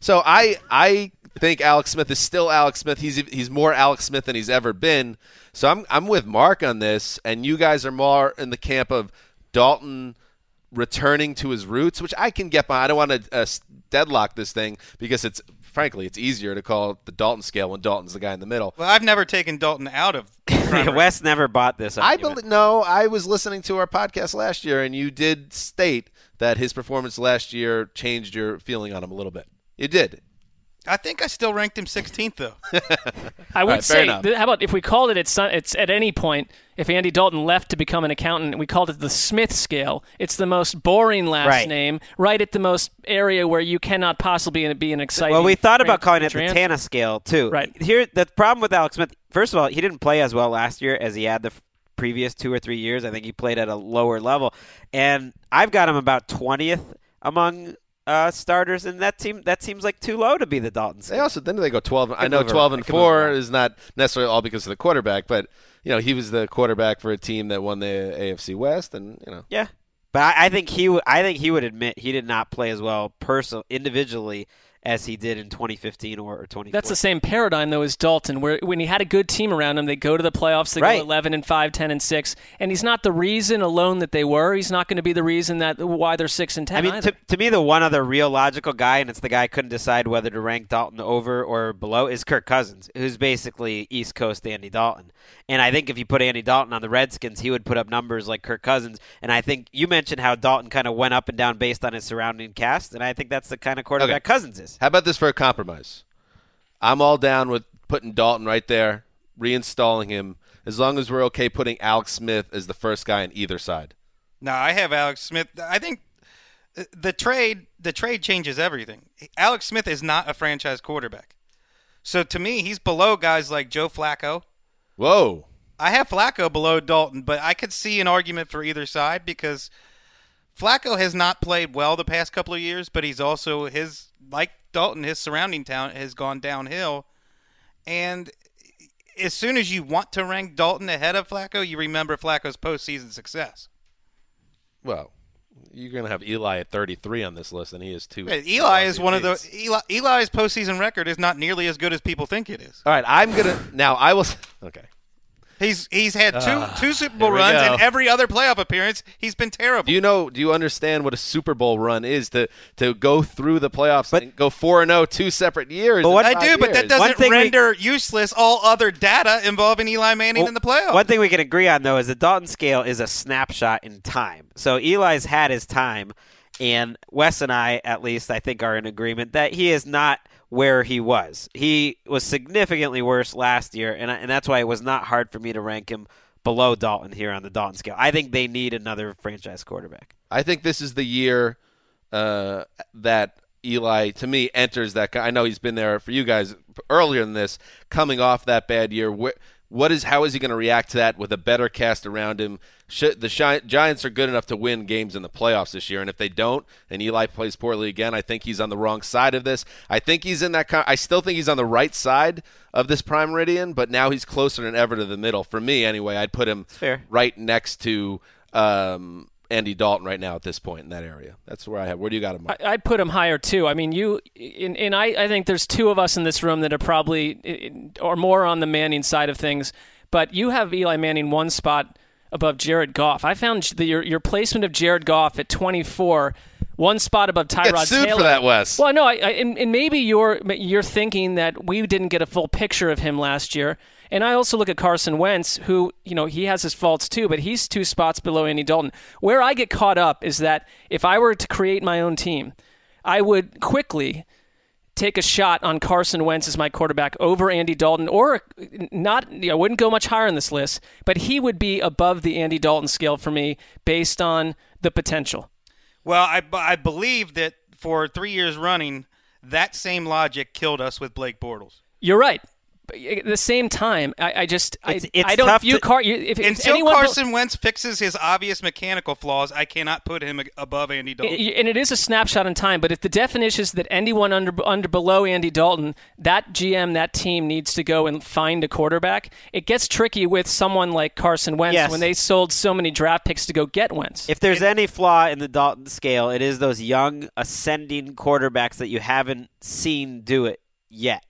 So I I think Alex Smith is still Alex Smith. He's he's more Alex Smith than he's ever been. So I'm I'm with Marc on this, and you guys are more in the camp of Dalton returning to his roots, which I can get behind. I don't want to uh, deadlock this thing because it's frankly it's easier to call it the Dalton scale when Dalton's the guy in the middle. Well, I've never taken Dalton out of. Wes never bought this. I argument. believe no. I was listening to our podcast last year, and you did state that his performance last year changed your feeling on him a little bit. It did. I think I still ranked him 16th though. I would right, say, enough. th- how about if we called it, it's, it's at any point, if Andy Dalton left to become an accountant, we called it the Smith scale. It's the most boring last Right. name, right at the most area where you cannot possibly be an exciting. Well, we thought about calling it the trans- Tana scale too. Right. Here, the problem with Alex Smith. First of all, he didn't play as well last year as he had the f- previous two or three years. I think he played at a lower level, and I've got him about twentieth among uh, starters, and that team that seems like too low to be the Dalton. They also then they go twelve. I Could know twelve and four is not necessarily all because of the quarterback, but you know he was the quarterback for a team that won the AFC West, and you know Yeah, but I, I think he would. I think he would admit he did not play as well, personal, individually, as he did in 2015 or, or 20. That's the same paradigm though as Dalton, where when he had a good team around him, they go to the playoffs, they Right. go 11 and 5, 10 and 6, and he's not the reason alone that they were. He's not going to be the reason that why they're 6 and 10. I mean, to, to me, the one other real logical guy, and it's the guy I couldn't decide whether to rank Dalton over or below, is Kirk Cousins, who's basically East Coast Andy Dalton. And I think if you put Andy Dalton on the Redskins, he would put up numbers like Kirk Cousins. And I think you mentioned how Dalton kind of went up and down based on his surrounding cast, and I think that's the kind of quarterback Okay. Cousins is. How about this for a compromise? I'm all down with putting Dalton right there, reinstalling him, as long as we're okay putting Alex Smith as the first guy on either side. No, I have Alex Smith. I think the trade the trade changes everything. Alex Smith is not a franchise quarterback. So to me, he's below guys like Joe Flacco. Whoa. I have Flacco below Dalton, but I could see an argument for either side because Flacco has not played well the past couple of years, but he's also his like Dalton, his surrounding town has gone downhill. And as soon as you want to rank Dalton ahead of Flacco, you remember Flacco's postseason success. Well, you're going to have Eli at 33 on this list, and he is two. Hey, Eli is one of the Eli, Eli's postseason record is not nearly as good as people think it is. All right, I'm gonna now. I will. Okay. He's he's had two Ah, two Super Bowl runs go. and every other playoff appearance he's been terrible. Do you know? Do you understand what a Super Bowl run is to to go through the playoffs and go four and zero two separate years? in I five do, but that doesn't render useless all other data involving Eli Manning in the playoffs. One thing we can agree on, though, is the Dalton scale is a snapshot in time. So Eli's had his time, and Wes and I, at least, I think, are in agreement that he is not where he was. He was significantly worse last year, and, and that's why it was not hard for me to rank him below Dalton here on the Dalton scale. I think they need another franchise quarterback. I think this is the year uh, that Eli, to me, enters that. I know he's been there for you guys earlier than this, coming off that bad year. Wh- What is how is he going to react to that with a better cast around him? The Giants are good enough to win games in the playoffs this year, and if they don't, and Eli plays poorly again, I think he's on the wrong side of this. I think he's in that. Con- I still think he's on the right side of this prime meridian, but now he's closer than ever to the middle. For me, anyway, I'd put him fair. right next to um, Andy Dalton right now at this point in that area. That's where I have. Where do you got him? I, I'd put him higher too. I mean, you and, and I, I think there's two of us in this room that are probably eh, or more on the Manning side of things, but you have Eli Manning one spot above Jared Goff. I found the, your your placement of Jared Goff at 24, one spot above Tyrod Get sued for that, Wes. Well, no, I, I, and, and maybe you're you're thinking that we didn't get a full picture of him last year. And I also look at Carson Wentz, who, you know, he has his faults too, but he's two spots below Andy Dalton. Where I get caught up is that if I were to create my own team, I would quickly take a shot on Carson Wentz as my quarterback over Andy Dalton, or not, you know, wouldn't go much higher on this list, but he would be above the Andy Dalton scale for me based on the potential. Well, I, I believe that for three years running, that same logic killed us with Blake Bortles. You're right. But at the same time, I, I just I, It's- it's I don't tough view to- Car. you- If, if Until anyone Carson Wentz fixes his obvious mechanical flaws, I cannot put him above Andy Dalton. and it is a snapshot in time. But if the definition is that anyone under under below Andy Dalton, that GM, that team needs to go and find a quarterback. It gets tricky with someone like Carson Wentz Yes. when they sold so many draft picks to go get Wentz. If there's any flaw in the Dalton scale, it is those young ascending quarterbacks that you haven't seen do it yet.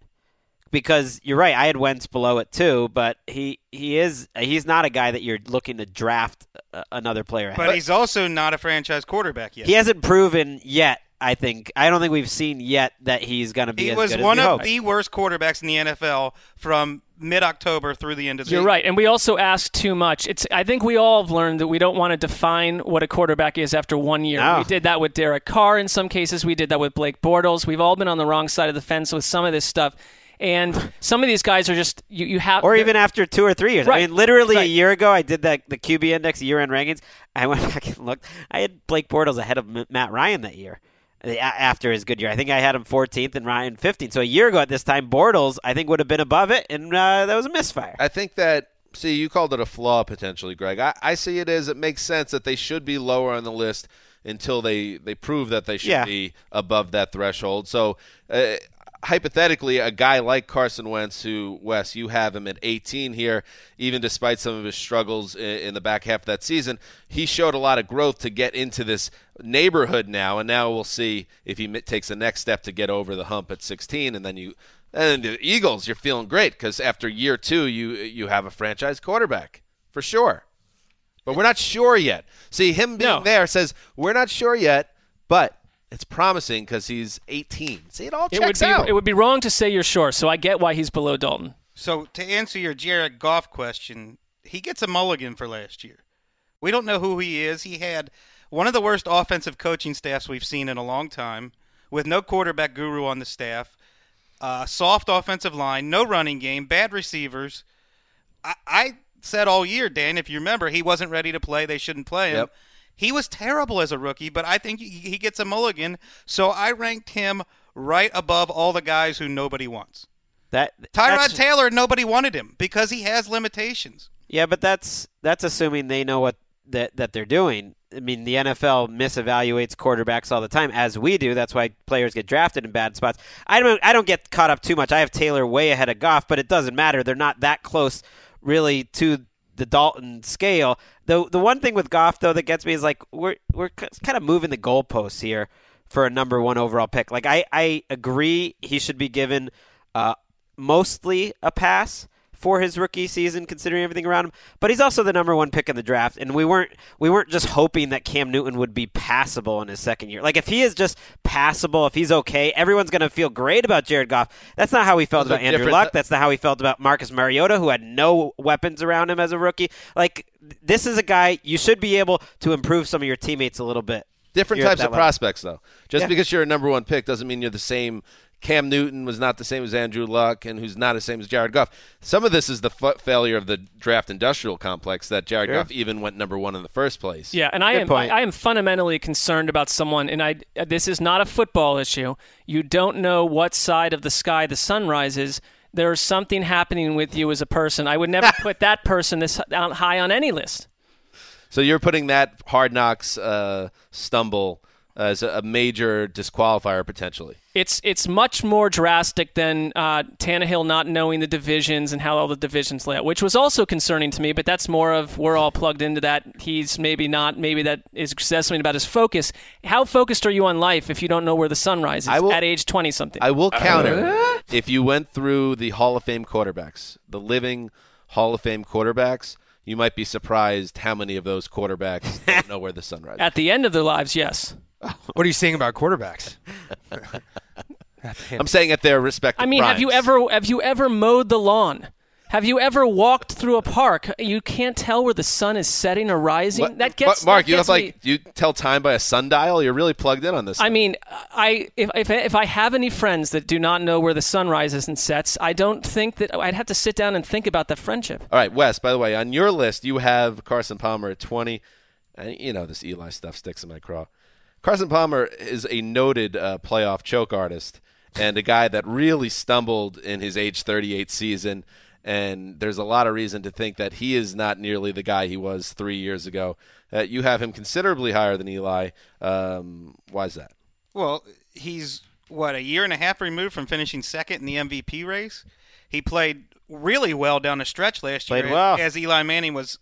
Because you're right, I had Wentz below it too, but he he is he's not a guy that you're looking to draft uh, another player. ahead. But he's also not a franchise quarterback yet. he hasn't proven yet. I think I don't think we've seen yet that he's going to be. He as was good as one we of hope. the worst quarterbacks in the NFL from mid-October through the end of the You're right, and we also ask too much. It's I think we all have learned that we don't want to define what a quarterback is after one year. No. We did that with Derek Carr in some cases. We did that with Blake Bortles. We've all been on the wrong side of the fence with some of this stuff, and some of these guys are just you. You have or even after two or three years. Right, I mean, literally a year ago, I did that the QB index year-end rankings. I went back and looked. I had Blake Bortles ahead of M- Matt Ryan that year. After his good year, I think I had him 14th and Ryan 15th. So a year ago at this time, Bortles I think would have been above it, and uh, that was a misfire. I think that. See, you called it a flaw potentially, Gregg. I, I see it as it makes sense that they should be lower on the list until they they prove that they should Yeah. be above that threshold. So. Uh, Hypothetically, a guy like Carson Wentz, who Wes, you have him at 18 here, even despite some of his struggles in, in the back half of that season, he showed a lot of growth to get into this neighborhood now, and now we'll see if he takes the next step to get over the hump at 16, and then you and the Eagles, you're feeling great because after year two, you you have a franchise quarterback for sure. But we're not sure yet. See, him being No. there says we're not sure yet, but it's promising because he's 18. See, it all it would checks be out. it would be wrong to say you're sure. So I get why he's below Dalton. So to answer your Jared Goff question, he gets a mulligan for last year. We don't know who he is. He had one of the worst offensive coaching staffs we've seen in a long time, with no quarterback guru on the staff. uh, soft offensive line, no running game, bad receivers. I, I said all year, Dan, if you remember, he wasn't ready to play. They shouldn't play him. Yep. He was terrible as a rookie, but I think he, gets a mulligan. So I ranked him right above all the guys who nobody wants. That Tyrod Taylor, nobody wanted him because he has limitations. Yeah, but that's that's assuming they know what that that they're doing. I mean, the NFL misevaluates quarterbacks all the time, as we do. That's why players get drafted in bad spots. I don't I don't get caught up too much. I have Taylor way ahead of Goff, but it doesn't matter. They're not that close, really, to the Dalton scale. The the one thing with Goff though that gets me is like we're we're kind of moving the goalposts here for a number one overall pick. Like I I agree he should be given uh, mostly a pass for his rookie season, considering everything around him. But he's also the number one pick in the draft, and we weren't we weren't just hoping that Cam Newton would be passable in his second year. Like if he is just passable, if he's okay, everyone's going to feel great about Jared Goff. That's not how we felt about Andrew Luck. That's not how we felt about Marcus Mariota, who had no weapons around him as a rookie. Like this is a guy you should be able to improve some of your teammates a little bit. Different You're types of level. prospects, though. Just Yeah. because you're a number one pick doesn't mean you're the same. Cam Newton was not the same as Andrew Luck, and who's not the same as Jared Goff. Some of this is the fa- failure of the draft industrial complex that Jared Sure. Goff even went number one in the first place. Yeah, and I Good am. I, I am fundamentally concerned about someone, and I this is not a football issue. You don't know what side of the sky the sun rises. There's something happening with you as a person. I would never put that person this high on any list. So you're putting that hard knocks uh, stumble as a, a major disqualifier potentially. It's it's much more drastic than uh, Tannehill not knowing the divisions and how all the divisions lay out, which was also concerning to me. But that's more of we're all plugged into that. He's maybe not. Maybe that is says something about his focus. How focused are you on life if you don't know where the sun rises I will- at age twenty something? I will counter if you went through the Hall of Fame quarterbacks, the living Hall of Fame quarterbacks. You might be surprised how many of those quarterbacks don't know where the sun rises. At the end of their lives, yes. What are you saying about quarterbacks? I'm saying at their respective. I mean, have you ever have you ever mowed the lawn? Have you ever walked through a park? You can't tell where the sun is setting or rising. What- That gets Marc, that you gets have me- like you tell time by a sundial. You're really plugged in on this. I mean, I if, if if I have any friends that do not know where the sun rises and sets, I don't think that I'd have to sit down and think about the friendship. All right, Wes. By the way, on your list, you have Carson Palmer at 20. And you know this Eli stuff sticks in my craw. Carson Palmer is a noted uh, playoff choke artist and a guy that really stumbled in his age 38 season. And there's a lot of reason to think that he is not nearly the guy he was three years ago. Uh, you have him considerably higher than Eli. Um, why is that? Well, he's what a year and a half removed from finishing second in the MVP race. He played really well down the stretch last Played year well. as Eli Manning was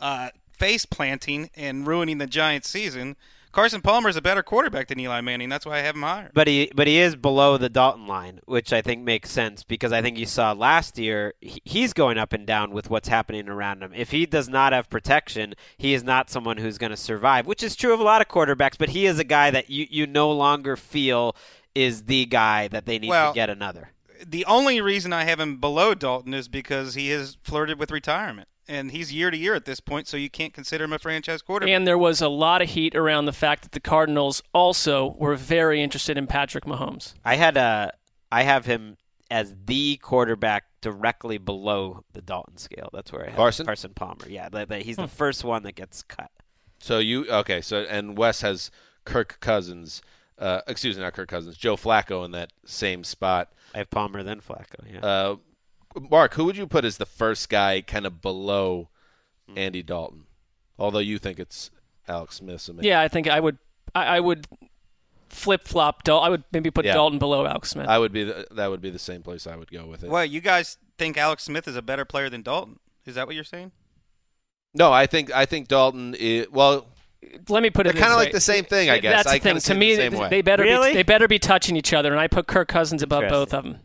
uh, face planting and ruining the Giants' season. Carson Palmer is a better quarterback than Eli Manning. That's why I have him higher. But he but he is below the Dalton line, which I think makes sense because I think you saw last year he's going up and down with what's happening around him. If he does not have protection, he is not someone who's going to survive, which is true of a lot of quarterbacks. But he is a guy that you you no longer feel is the guy that they need Well, to get another. the only reason I have him below Dalton is because he has flirted with retirement. And he's year to year at this point, so you can't consider him a franchise quarterback. And there was a lot of heat around the fact that the Cardinals also were very interested in Patrick Mahomes. I had a I have him as the quarterback directly below the Dalton scale. That's where I have Carson? Carson Palmer. Yeah, that, that he's Hmm. the first one that gets cut. So you okay? So and Wes has Kirk Cousins. Uh, excuse me, not Kirk Cousins. Joe Flacco in that same spot. I have Palmer then Flacco. Yeah. Uh, Marc, who would you put as the first guy kind of below hmm. Andy Dalton? Although you think it's Alex Smith. So maybe- Yeah, I think I would. I, I would flip flop. Dal- I would maybe put Yeah. Dalton below Alex Smith. I would be the, that would be the same place I would go with it. Well, you guys think Alex Smith is a better player than Dalton? Is that what you're saying? No, I think I think Dalton. Is, well, Let me put it They're kinda like the same thing, I guess. That's I the thing. To me, the same way. they better Really? be, they better be touching each other, and I put Kirk Cousins above both of them.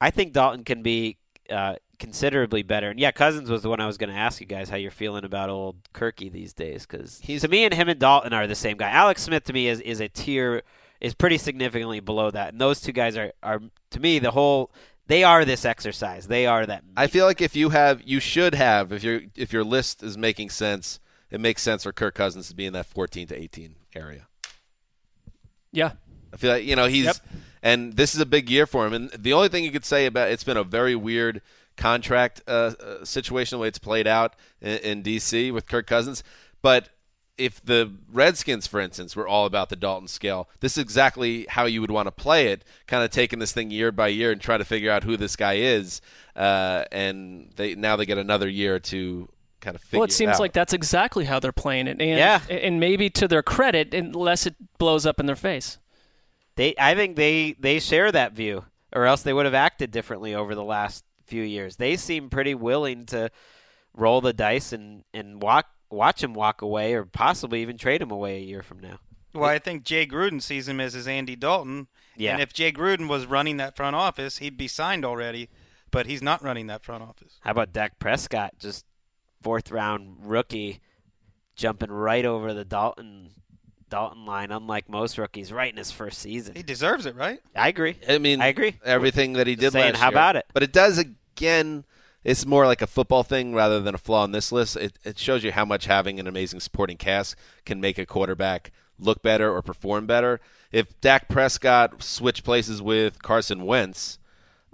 I think Dalton can be uh, considerably better. And yeah, Cousins was the one I was going to ask you guys how you're feeling about old Kirky these days because to me and him and Dalton are the same guy. Alex Smith to me is is a tier is pretty significantly below that, and those two guys are are to me the whole. They are this exercise. They are that. I feel like if you have, you should have, if your if your list is making sense, it makes sense for Kirk Cousins to be in that 14 to 18 area. Yeah. I feel like you know he's Yep. And this is a big year for him. And the only thing you could say about it's been a very weird contract uh, uh, situation the way it's played out in, in DC with Kirk Cousins, but if the Redskins, for instance, were all about the Dalton scale, this is exactly how you would want to play it. Kind of taking this thing year by year and try to figure out who this guy is. Uh, and they now they get another year to kind of figure. Out. Well, it seems out. like that's exactly how they're playing it, and Yeah. and maybe to their credit, unless it blows up in their face. They, I think they they share that view, or else they would have acted differently over the last few years. They seem pretty willing to roll the dice and and walk watch him walk away, or possibly even trade him away a year from now. Well, I think Jay Gruden sees him as his Andy Dalton. Yeah. And if Jay Gruden was running that front office, he'd be signed already. But he's not running that front office. How about Dak Prescott, just fourth round rookie, jumping right over the Dalton Dalton line, unlike most rookies, right in his first season. He deserves it, right? I agree. I mean, I agree. Everything that he Just did saying, last how year. about it? But it does again. It's more like a football thing rather than a flaw in this list. It, it shows you how much having an amazing supporting cast can make a quarterback look better or perform better. If Dak Prescott switched places with Carson Wentz,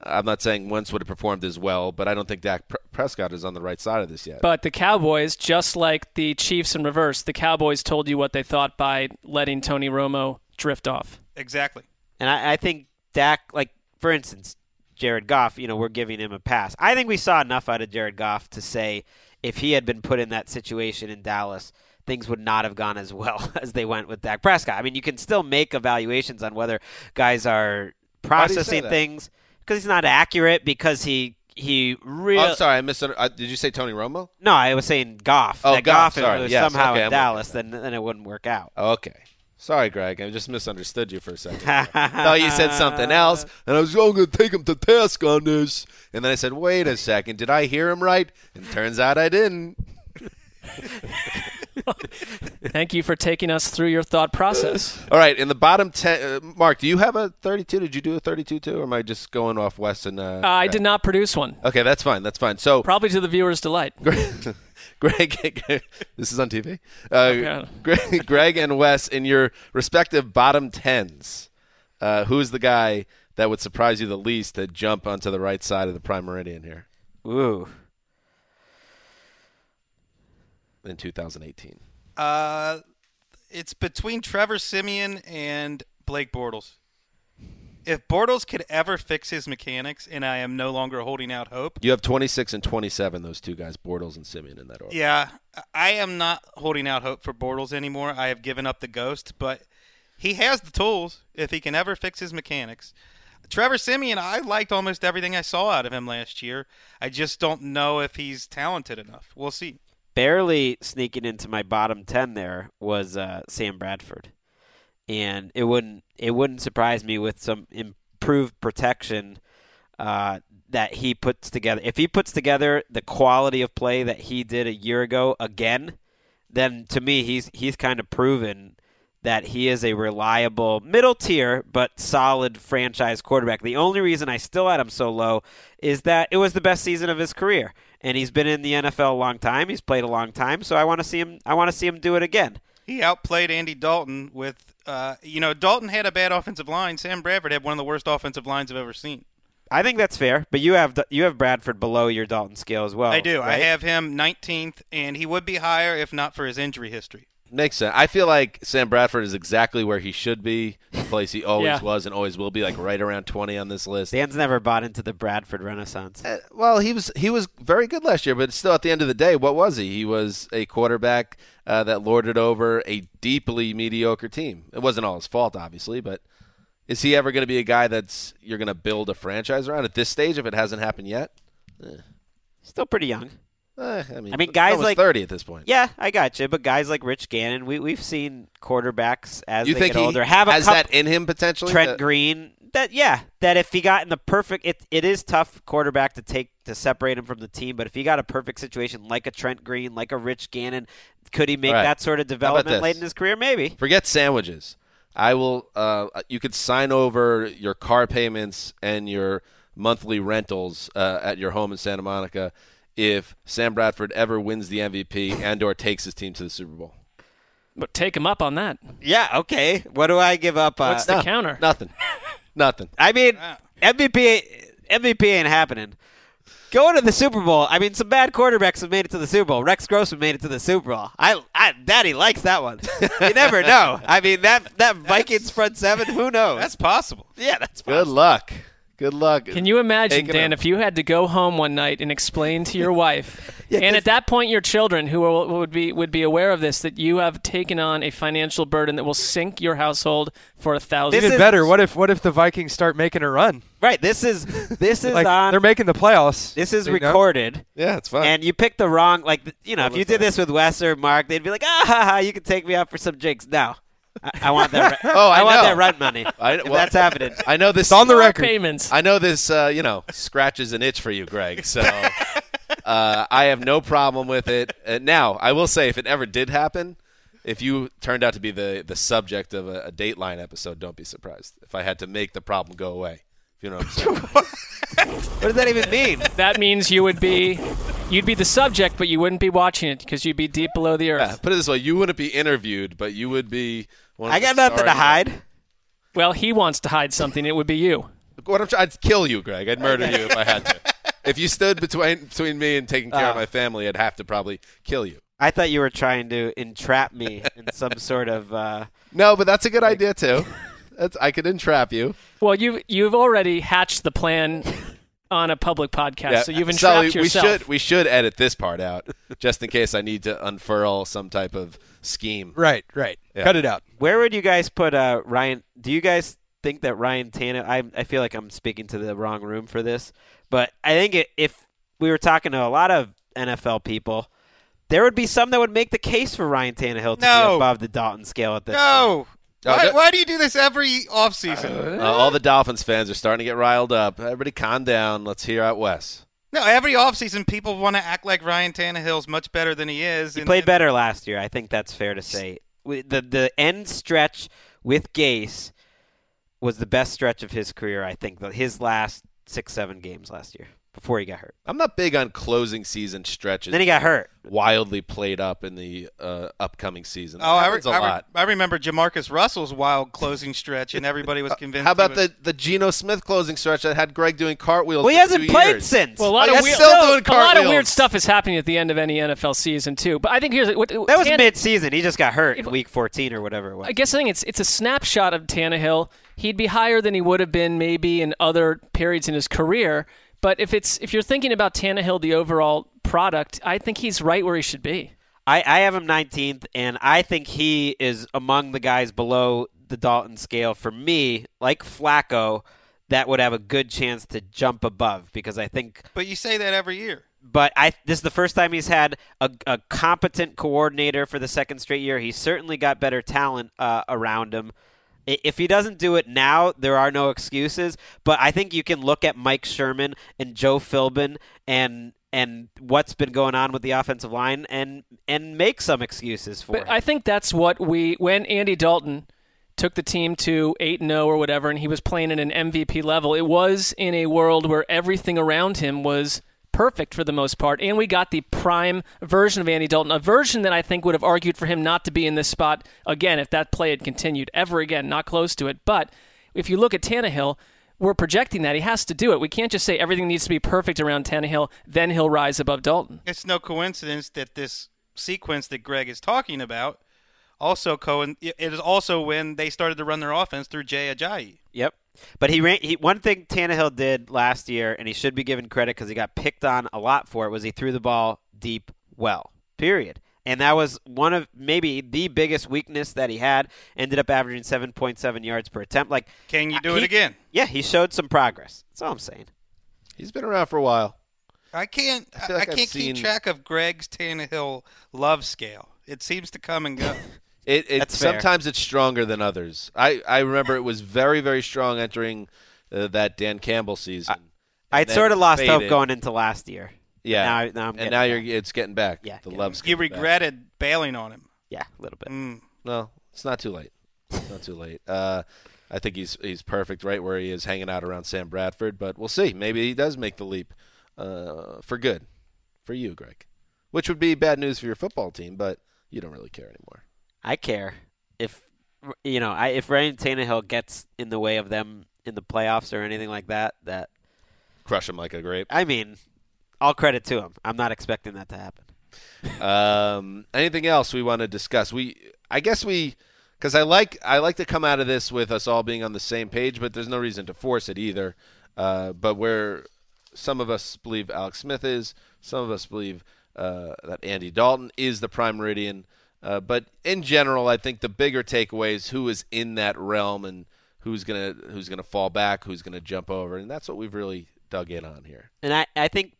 I'm not saying Wentz would have performed as well, but I don't think Dak Pre- Prescott is on the right side of this yet. But the Cowboys, just like the Chiefs in reverse, the Cowboys told you what they thought by letting Tony Romo drift off. Exactly. And I, I think Dak, like for instance, Jared Goff, you know, we're giving him a pass. I think we saw enough out of Jared Goff to say if he had been put in that situation in Dallas, things would not have gone as well as they went with Dak Prescott. I mean, you can still make evaluations on whether guys are Why do you say processing things because he's not accurate because he he really. Oh, I'm sorry, I misunderstood. Uh, did you say Tony Romo? No, I was saying Goff. Oh, that Goff, Goff, sorry. Yes, somehow okay, in I'm Dallas, then then it wouldn't work out. Okay. Sorry, Gregg. I just misunderstood you for a second. thought you said something else, and I was oh, going to take him to task on this. And then I said, wait a second, did I hear him right? And turns out I didn't. Thank you for taking us through your thought process. All right, in the bottom ten, uh, Marc, do you have a 32? Did you do a 32 too, or am I just going off Wes and? Uh, Uh, I Gregg? did not produce one. Okay, that's fine. That's fine. So Probably to the viewer's delight. Gregg, this is on TV. Uh, Okay. Gregg, Gregg and Wes, in your respective bottom tens, uh, who's the guy that would surprise you the least to jump onto the right side of the prime meridian here Ooh. In 2018? Uh, it's between Trevor Siemian and Blake Bortles. If Bortles could ever fix his mechanics, and I am no longer holding out hope, You have 26 and 27, those two guys, Bortles and Siemian, in that order. yeah, I am not holding out hope for Bortles anymore. I have given up the ghost, but he has the tools if he can ever fix his mechanics. Trevor Siemian, I liked almost everything I saw out of him last year. I just don't know if he's talented enough. We'll see. Barely sneaking into my bottom ten there was uh, Sam Bradford, and it wouldn't it wouldn't surprise me with some improved protection uh, that he puts together. If he puts together the quality of play that he did a year ago again, then to me he's he's kind of proven that he is a reliable middle tier but solid franchise quarterback. The only reason I still had him so low is that it was the best season of his career and he's been in the NFL a long time. He's played a long time, so I want to see him I want to see him do it again. He outplayed Andy Dalton with, uh, you know, Dalton had a bad offensive line. Sam Bradford had one of the worst offensive lines I've ever seen. I think that's fair, but you have you have Bradford below your Dalton scale as well. I do. I have him 19th, and he would be higher if not for his injury history. Makes sense. I feel like Sam Bradford is exactly where he should be, the place he always Yeah. was and always will be, like right around 20 on this list. Dan's never bought into the Bradford renaissance. Uh, Well, he was he was very good last year, but still, at the end of the day, what was he? He was a quarterback uh, that lorded over a deeply mediocre team. It wasn't all his fault, obviously, but is he ever going to be a guy that's you're going to build a franchise around at this stage if it hasn't happened yet? Eh. Still pretty young. Eh, I mean, I mean, guys like 30 at this point. Yeah, I got you. But guys like Rich Gannon, we we've seen quarterbacks as You they think get older have a has that in him potentially? Trent That- Green. That yeah, that if he got in the perfect, it it is tough quarterback to take to separate him from the team. But if he got a perfect situation like a Trent Green, like a Rich Gannon, could he make right. that sort of development late in his career? Maybe. Forget sandwiches. I will. Uh, you could sign over your car payments and your monthly rentals uh, at your home in Santa Monica if Sam Bradford ever wins the MVP and or takes his team to the Super Bowl. But take him up on that. Yeah. Okay. What do I give up? Uh, What's the counter? Nothing. Nothing. I mean, MVP MVP ain't happening. Going to the Super Bowl. I mean, some bad quarterbacks have made it to the Super Bowl. Rex Grossman made it to the Super Bowl. I, I Daddy likes that one. you never know. I mean, that that Vikings front seven. Who knows? That's possible. Yeah, that's Good luck. Good luck. Can you imagine, Dan, a- if you had to go home one night and explain to your wife, Yeah, and 'cause- at that point your children, who will, would be would be aware of this, that you have taken on a financial burden that will sink your household for a thousand. Even better. What if what if the Vikings start making a run? Right. This is this is Like on. they're making the playoffs. This is you know? recorded. Yeah, it's fine. And you picked the wrong, like, you know, if you did this with Wes or Marc, they'd be like, ah, ha, ha, you can take me out for some drinks. No. I, I want that. Re- Oh, I want know. that rent money. I, well, that's happening. I know this It's on the record. payments. I know this, uh, you know, scratches an itch for you, Gregg. So uh, I have no problem with it. Uh, now, I will say, if it ever did happen, if you turned out to be the, the subject of a, a Dateline episode, don't be surprised if I had to make the problem go away. If you know what I'm saying. What does that even mean? That means you would be, you'd be the subject, but you wouldn't be watching it because you'd be deep below the earth. Yeah, put it this way: you wouldn't be interviewed, but you would be. One of I the got nothing to stars. hide. Well, he wants to hide something. It would be you. What I'm trying, I'd kill you, Gregg. I'd murder you if I had to. If you stood between between me and taking care of Uh. my family, I'd have to probably kill you. I thought you were trying to entrap me in some sort of. Uh, No, but that's a good idea too. That's, I could entrap you. Well, you you've already hatched the plan on a public podcast, so you've Sully, entrapped yourself. We should we should edit this part out just in case I need to unfurl some type of scheme. Right, right. Yeah. Cut it out. where would you guys put uh, Ryan? Do you guys think that Ryan Tannehill? I I feel like I'm speaking to the wrong room for this, but I think it, if we were talking to a lot of NFL people, there would be some that would make the case for Ryan Tannehill to be above the Dalton scale at this. No. Why, that- why do you do this every offseason? Uh, all the Dolphins fans are starting to get riled up. Everybody, calm down. Let's hear out Wes. No, every offseason people want to act like Ryan Tannehill's much better than he is. He and- played and- better last year. I think that's fair to say. The the end stretch with Gase was the best stretch of his career. I think the- his last six seven games last year before he got hurt. I'm not big on closing season stretches. Then he got hurt. Wildly played up in the uh, upcoming season. Oh, I, re- happens a I, re- lot. I remember JaMarcus Russell's wild closing stretch, and everybody was convinced. How about was- the the Geno Smith closing stretch that had Gregg doing cartwheels? Well, he for hasn't two played years? since. Well, a lot Oh, of he's weird, still no, doing a lot of weird stuff is happening at the end of any NFL season too. But I think here's what that was Tan- mid season. He just got hurt If- in week 14 or whatever it was. I guess I think it's it's a snapshot of Tannehill. He'd be higher than he would have been maybe in other periods in his career. But if it's if you're thinking about Tannehill, the overall product, I think he's right where he should be. I, I have him 19th, and I think he is among the guys below the Dalton scale. For me, like Flacco, that would have a good chance to jump above because I think But you say that every year. but I this is the first time he's had a, a competent coordinator for the second straight year. He's certainly got better talent uh, around him. If he doesn't do it now, there are no excuses. But I think you can look at Mike Sherman and Joe Philbin and and what's been going on with the offensive line and and make some excuses for But him. I think that's what we when Andy Dalton took the team to 8 0 or whatever and he was playing at an MVP level, it was in a world where everything around him was perfect for the most part and we got the prime version of Andy Dalton, a version that I think would have argued for him not to be in this spot again if that play had continued ever again, not close to it. But if you look at Tannehill, we're projecting that he has to do it. We can't just say everything needs to be perfect around Tannehill, then he'll rise above Dalton. It's no coincidence that this sequence that Gregg is talking about also Cohen it is also when they started to run their offense through Jay Ajayi. Yep. But he ran. He, one thing Tannehill did last year, and he should be given credit because he got picked on a lot for it, was he threw the ball deep well. Period. And that was one of maybe the biggest weakness that he had. Ended up averaging seven point seven yards per attempt. Like, Can you uh, do he- it again? Yeah, he showed some progress. That's all I'm saying. He's been around for a while. I can't. I, like I I've can't seen- keep track of Gregg's Tannehill love scale. It seems to come and go. It, it That's fair. sometimes it's stronger than others. I, I remember it was very very strong entering uh, that Dan Campbell season. I'd sort of then lost hope going into last year. Yeah, Now, now I'm and now back. you're it's getting back. Yeah, the getting love's you getting back. regretted bailing on him. Yeah, a little bit. Mm. No, it's not too late. It's not too late. Uh, I think he's he's perfect right where he is, hanging out around Sam Bradford. But we'll see. Maybe he does make the leap uh, for good, for you, Gregg. Which would be bad news for your football team, but you don't really care anymore. I care if you know I, if Ryan Tannehill gets in the way of them in the playoffs or anything like that, that Crush him like a grape. I mean, all credit to him. I'm not expecting that to happen. Um, anything else we want to discuss? We, I guess we, because I like I like to come out of this with us all being on the same page, but there's no reason to force it either. Uh, but where some of us believe Alex Smith is, some of us believe uh, that Andy Dalton is the prime meridian. Uh, but in general, I think the bigger takeaway is who is in that realm and who's gonna who's gonna fall back, who's gonna jump over, and that's what we've really dug in on here. And I, I think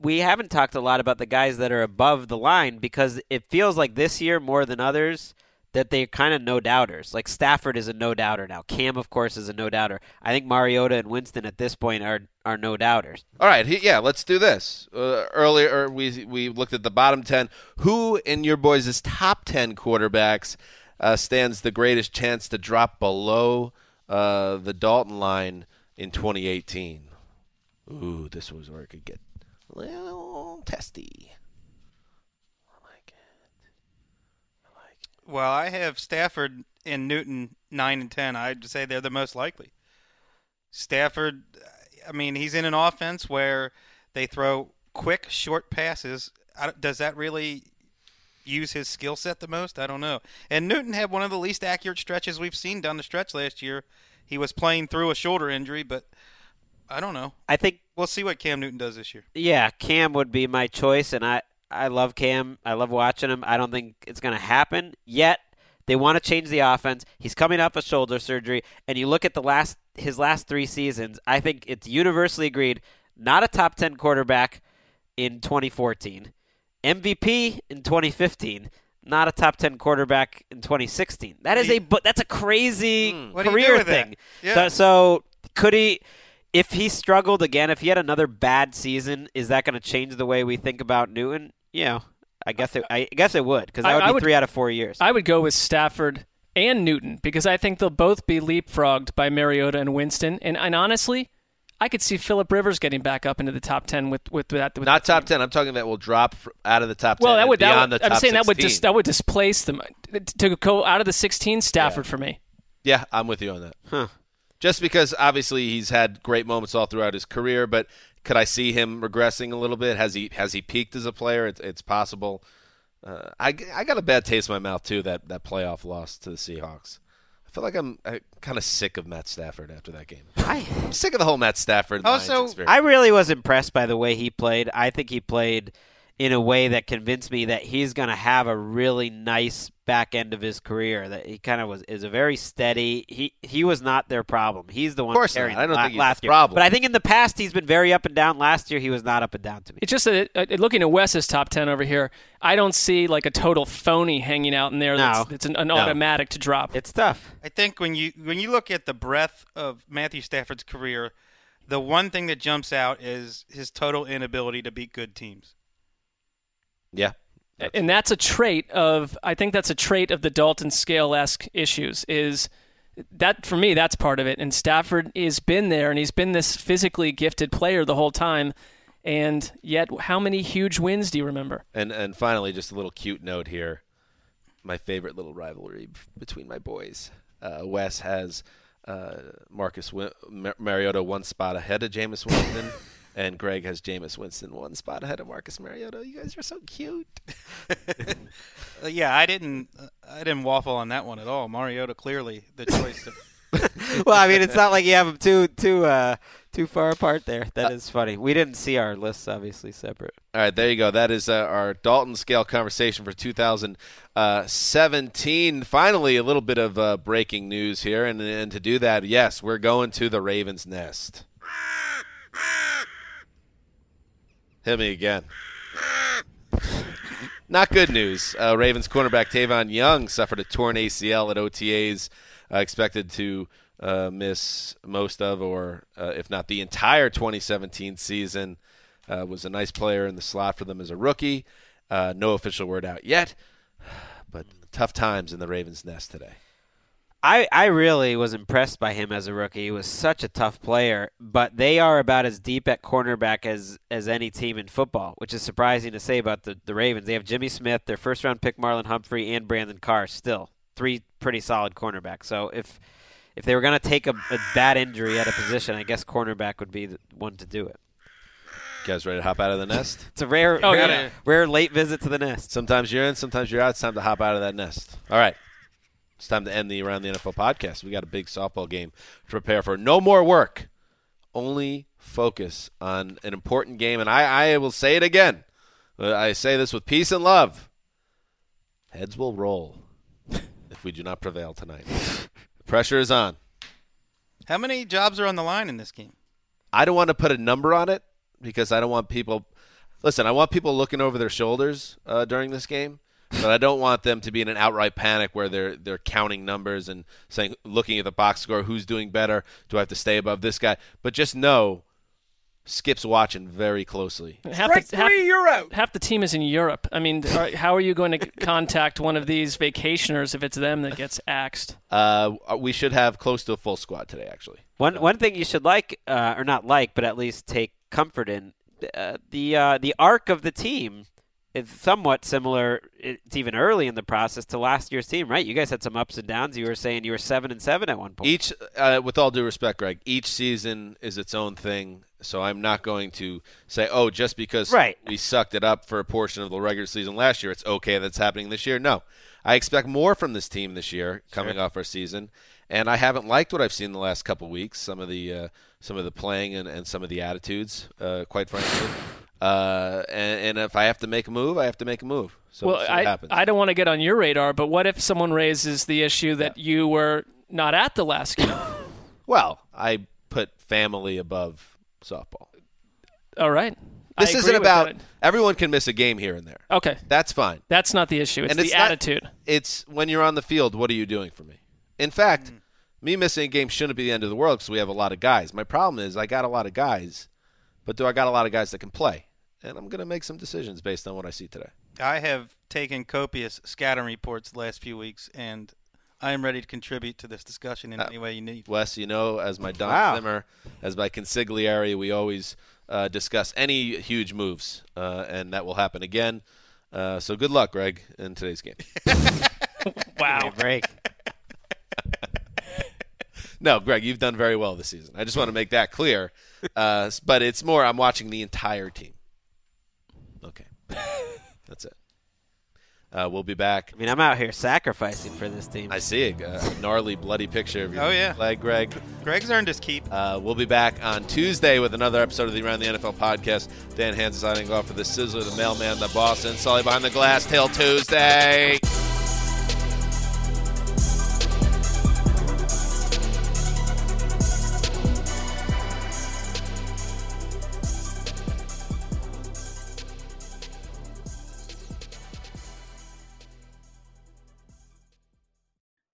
we haven't talked a lot about the guys that are above the line because it feels like this year more than others that they're kind of no doubters. Like Stafford is a no doubter now. Cam, of course, is a no doubter. I think Mariota and Winston at this point are are no doubters. All right, yeah, let's do this. Uh, earlier, we we looked at the bottom ten. Who in your boys' top ten quarterbacks uh, stands the greatest chance to drop below uh, the Dalton line in 2018? Ooh, this was where it could get a little testy. Well, I have Stafford and Newton nine and ten. I'd say they're the most likely. Stafford, I mean, he's in an offense where they throw quick, short passes. Does that really use his skill set the most? I don't know. And Newton had one of the least accurate stretches we've seen down the stretch last year. He was playing through a shoulder injury, but I don't know. I think we'll see what Cam Newton does this year. Yeah, Cam would be my choice, and I I love Cam. I love watching him. I don't think it's going to happen yet. They want to change the offense. He's coming off a shoulder surgery, and you look at the last his last three seasons. I think it's universally agreed not a top ten quarterback in 2014, MVP in 2015. Not a top ten quarterback in 2016. That is a but that's a crazy hmm. What do you do career thing. Yeah. So, so could he? If he struggled again, if he had another bad season, is that going to change the way we think about Newton? You know, I guess it. I guess it would because that I- would I be would- three out of four years. I would go with Stafford and Newton because I think they'll both be leapfrogged by Mariota and Winston. And, and honestly, I could see Philip Rivers getting back up into the top ten with with that. With Not top ten. I'm talking that will drop out of the top ten. well, that and would that beyond would, the I'm top saying that would 16. dis, that would displace them to go out of the 16. Stafford for me. Yeah, I'm with you on that. Just because obviously he's had great moments all throughout his career, but could I see him regressing a little bit? Has he has he peaked as a player? It's, it's possible. Uh, I, I got a bad taste in my mouth too that that playoff loss to the Seahawks. I feel like I'm uh, kind of sick of Matt Stafford after that game. I, I'm sick of the whole Matt Stafford. Also. I really was impressed by the way he played. I think he played in a way that convinced me that he's going to have a really nice back end of his career. That he kind of was is a very steady. He he was not their problem. He's the one Of course not. carrying I don't la- think he's last the year. problem. But I think in the past he's been very up and down. Last year he was not up and down to me. It's just that uh, looking at Wes's top ten over here, I don't see like a total phony hanging out in there. That's, it's an, an No. automatic to drop. It's tough. I think when you when you look at the breadth of Matthew Stafford's career, the one thing that jumps out is his total inability to beat good teams. Yeah. and that's a trait of I think that's a trait of the Dalton scale esque issues is that for me that's part of it and Stafford has been there and he's been this physically gifted player the whole time and yet how many huge wins do you remember And and finally, just a little cute note here. My favorite little rivalry between my boys. Uh, Wes has uh, Marcus Win- Mar- Mariota one spot ahead of Jameis Winston, and Gregg has Jameis Winston one spot ahead of Marcus Mariota. You guys are so cute. Uh, yeah, I didn't uh, I didn't waffle on that one at all. Mariota clearly the choice. To, well, I mean, it's not like you have them too too uh, too far apart there. That is funny. We didn't see our lists obviously separate. All right, there you go. That is uh, our Dalton scale conversation for 2017. Finally, a little bit of uh, breaking news here, and, and to do that, yes, we're going to the Ravens' nest. Hit me again. Not good news. Uh, Ravens cornerback Tavon Young suffered a torn ACL at OTAs, uh, expected to uh, miss most of, or uh, if not the entire 2017 season. Uh, was a nice player in the slot for them as a rookie. Uh, no official word out yet, but tough times in the Ravens' nest today. I, I really was impressed by him as a rookie. He was such a tough player, but they are about as deep at cornerback as, as any team in football, which is surprising to say about the, the Ravens. They have Jimmy Smith, their first round pick Marlon Humphrey, and Brandon Carr still. Three pretty solid cornerbacks. So if if they were going to take a, a bad injury at a position, I guess cornerback would be the one to do it. You guys ready to hop out of the nest? It's a rare, Oh, rare, yeah. rare late visit to the nest. Sometimes you're in, sometimes you're out. It's time to hop out of that nest. All right. It's time to end the Around the NFL podcast. We got a big softball game to prepare for. No more work. Only focus on an important game. And I, I will say it again. I say this with peace and love. Heads will roll if we do not prevail tonight. The pressure is on. How many jobs are on the line in this game? I don't want to put a number on it because I don't want people. Listen, I want people looking over their shoulders uh, during this game, but I don't want them to be in an outright panic where they're they're counting numbers and saying, looking at the box score, who's doing better? Do I have to stay above this guy? But just know, Skip's watching very closely. Half the, half, you're out. Half the team is in Europe. I mean, are, how are you going to contact one of these vacationers if it's them that gets axed? Uh, we should have close to a full squad today, actually. One one thing you should like, uh, or not like, but at least take comfort in, uh, the uh, the arc of the team is somewhat similar. It's even early in the process to last year's team, right? You guys had some ups and downs. You were saying you were seven and seven at one point. Each, uh, with all due respect, Gregg, each season is its own thing. So I'm not going to say, oh, just because Right. we sucked it up for a portion of the regular season last year, it's okay that's happening this year. No, I expect more from this team this year, coming off our season, and I haven't liked what I've seen the last couple weeks. Some of the uh, some of the playing and, and some of the attitudes, uh, quite frankly. Uh, and, and if I have to make a move, I have to make a move. So well, we'll what I, happens. I don't want to get on your radar, but what if someone raises the issue that you were not at the last game? well, I put family above softball. All right. This I isn't about that. everyone can miss a game here and there. Okay. That's fine. That's not the issue. It's And the it's not- attitude. It's when you're on the field, what are you doing for me? In fact, me missing a game shouldn't be the end of the world because we have a lot of guys. My problem is I got a lot of guys, but do I got a lot of guys that can play? And I'm going to make some decisions based on what I see today. I have taken copious scouting reports the last few weeks, and I am ready to contribute to this discussion in Uh, any way you need. Wes, you know, as my Don Wow. Zimmer, as my consigliere, we always uh, discuss any huge moves, uh, and that will happen again. Uh, so good luck, Gregg, in today's game. wow. break. No, Gregg, you've done very well this season. I just want to make that clear. Uh, but it's more, I'm watching the entire team. Okay. That's it. Uh, we'll be back. I mean, I'm out here sacrificing for this team. I see a, a gnarly, bloody picture of your Oh, yeah. leg, Gregg. Gregg's earned his keep. Uh, we'll be back on Tuesday with another episode of the Around the NFL podcast. Dan Hanzus signing off for the Sizzler, the Mailman, the Boston, Sully behind the glass. Till Tuesday.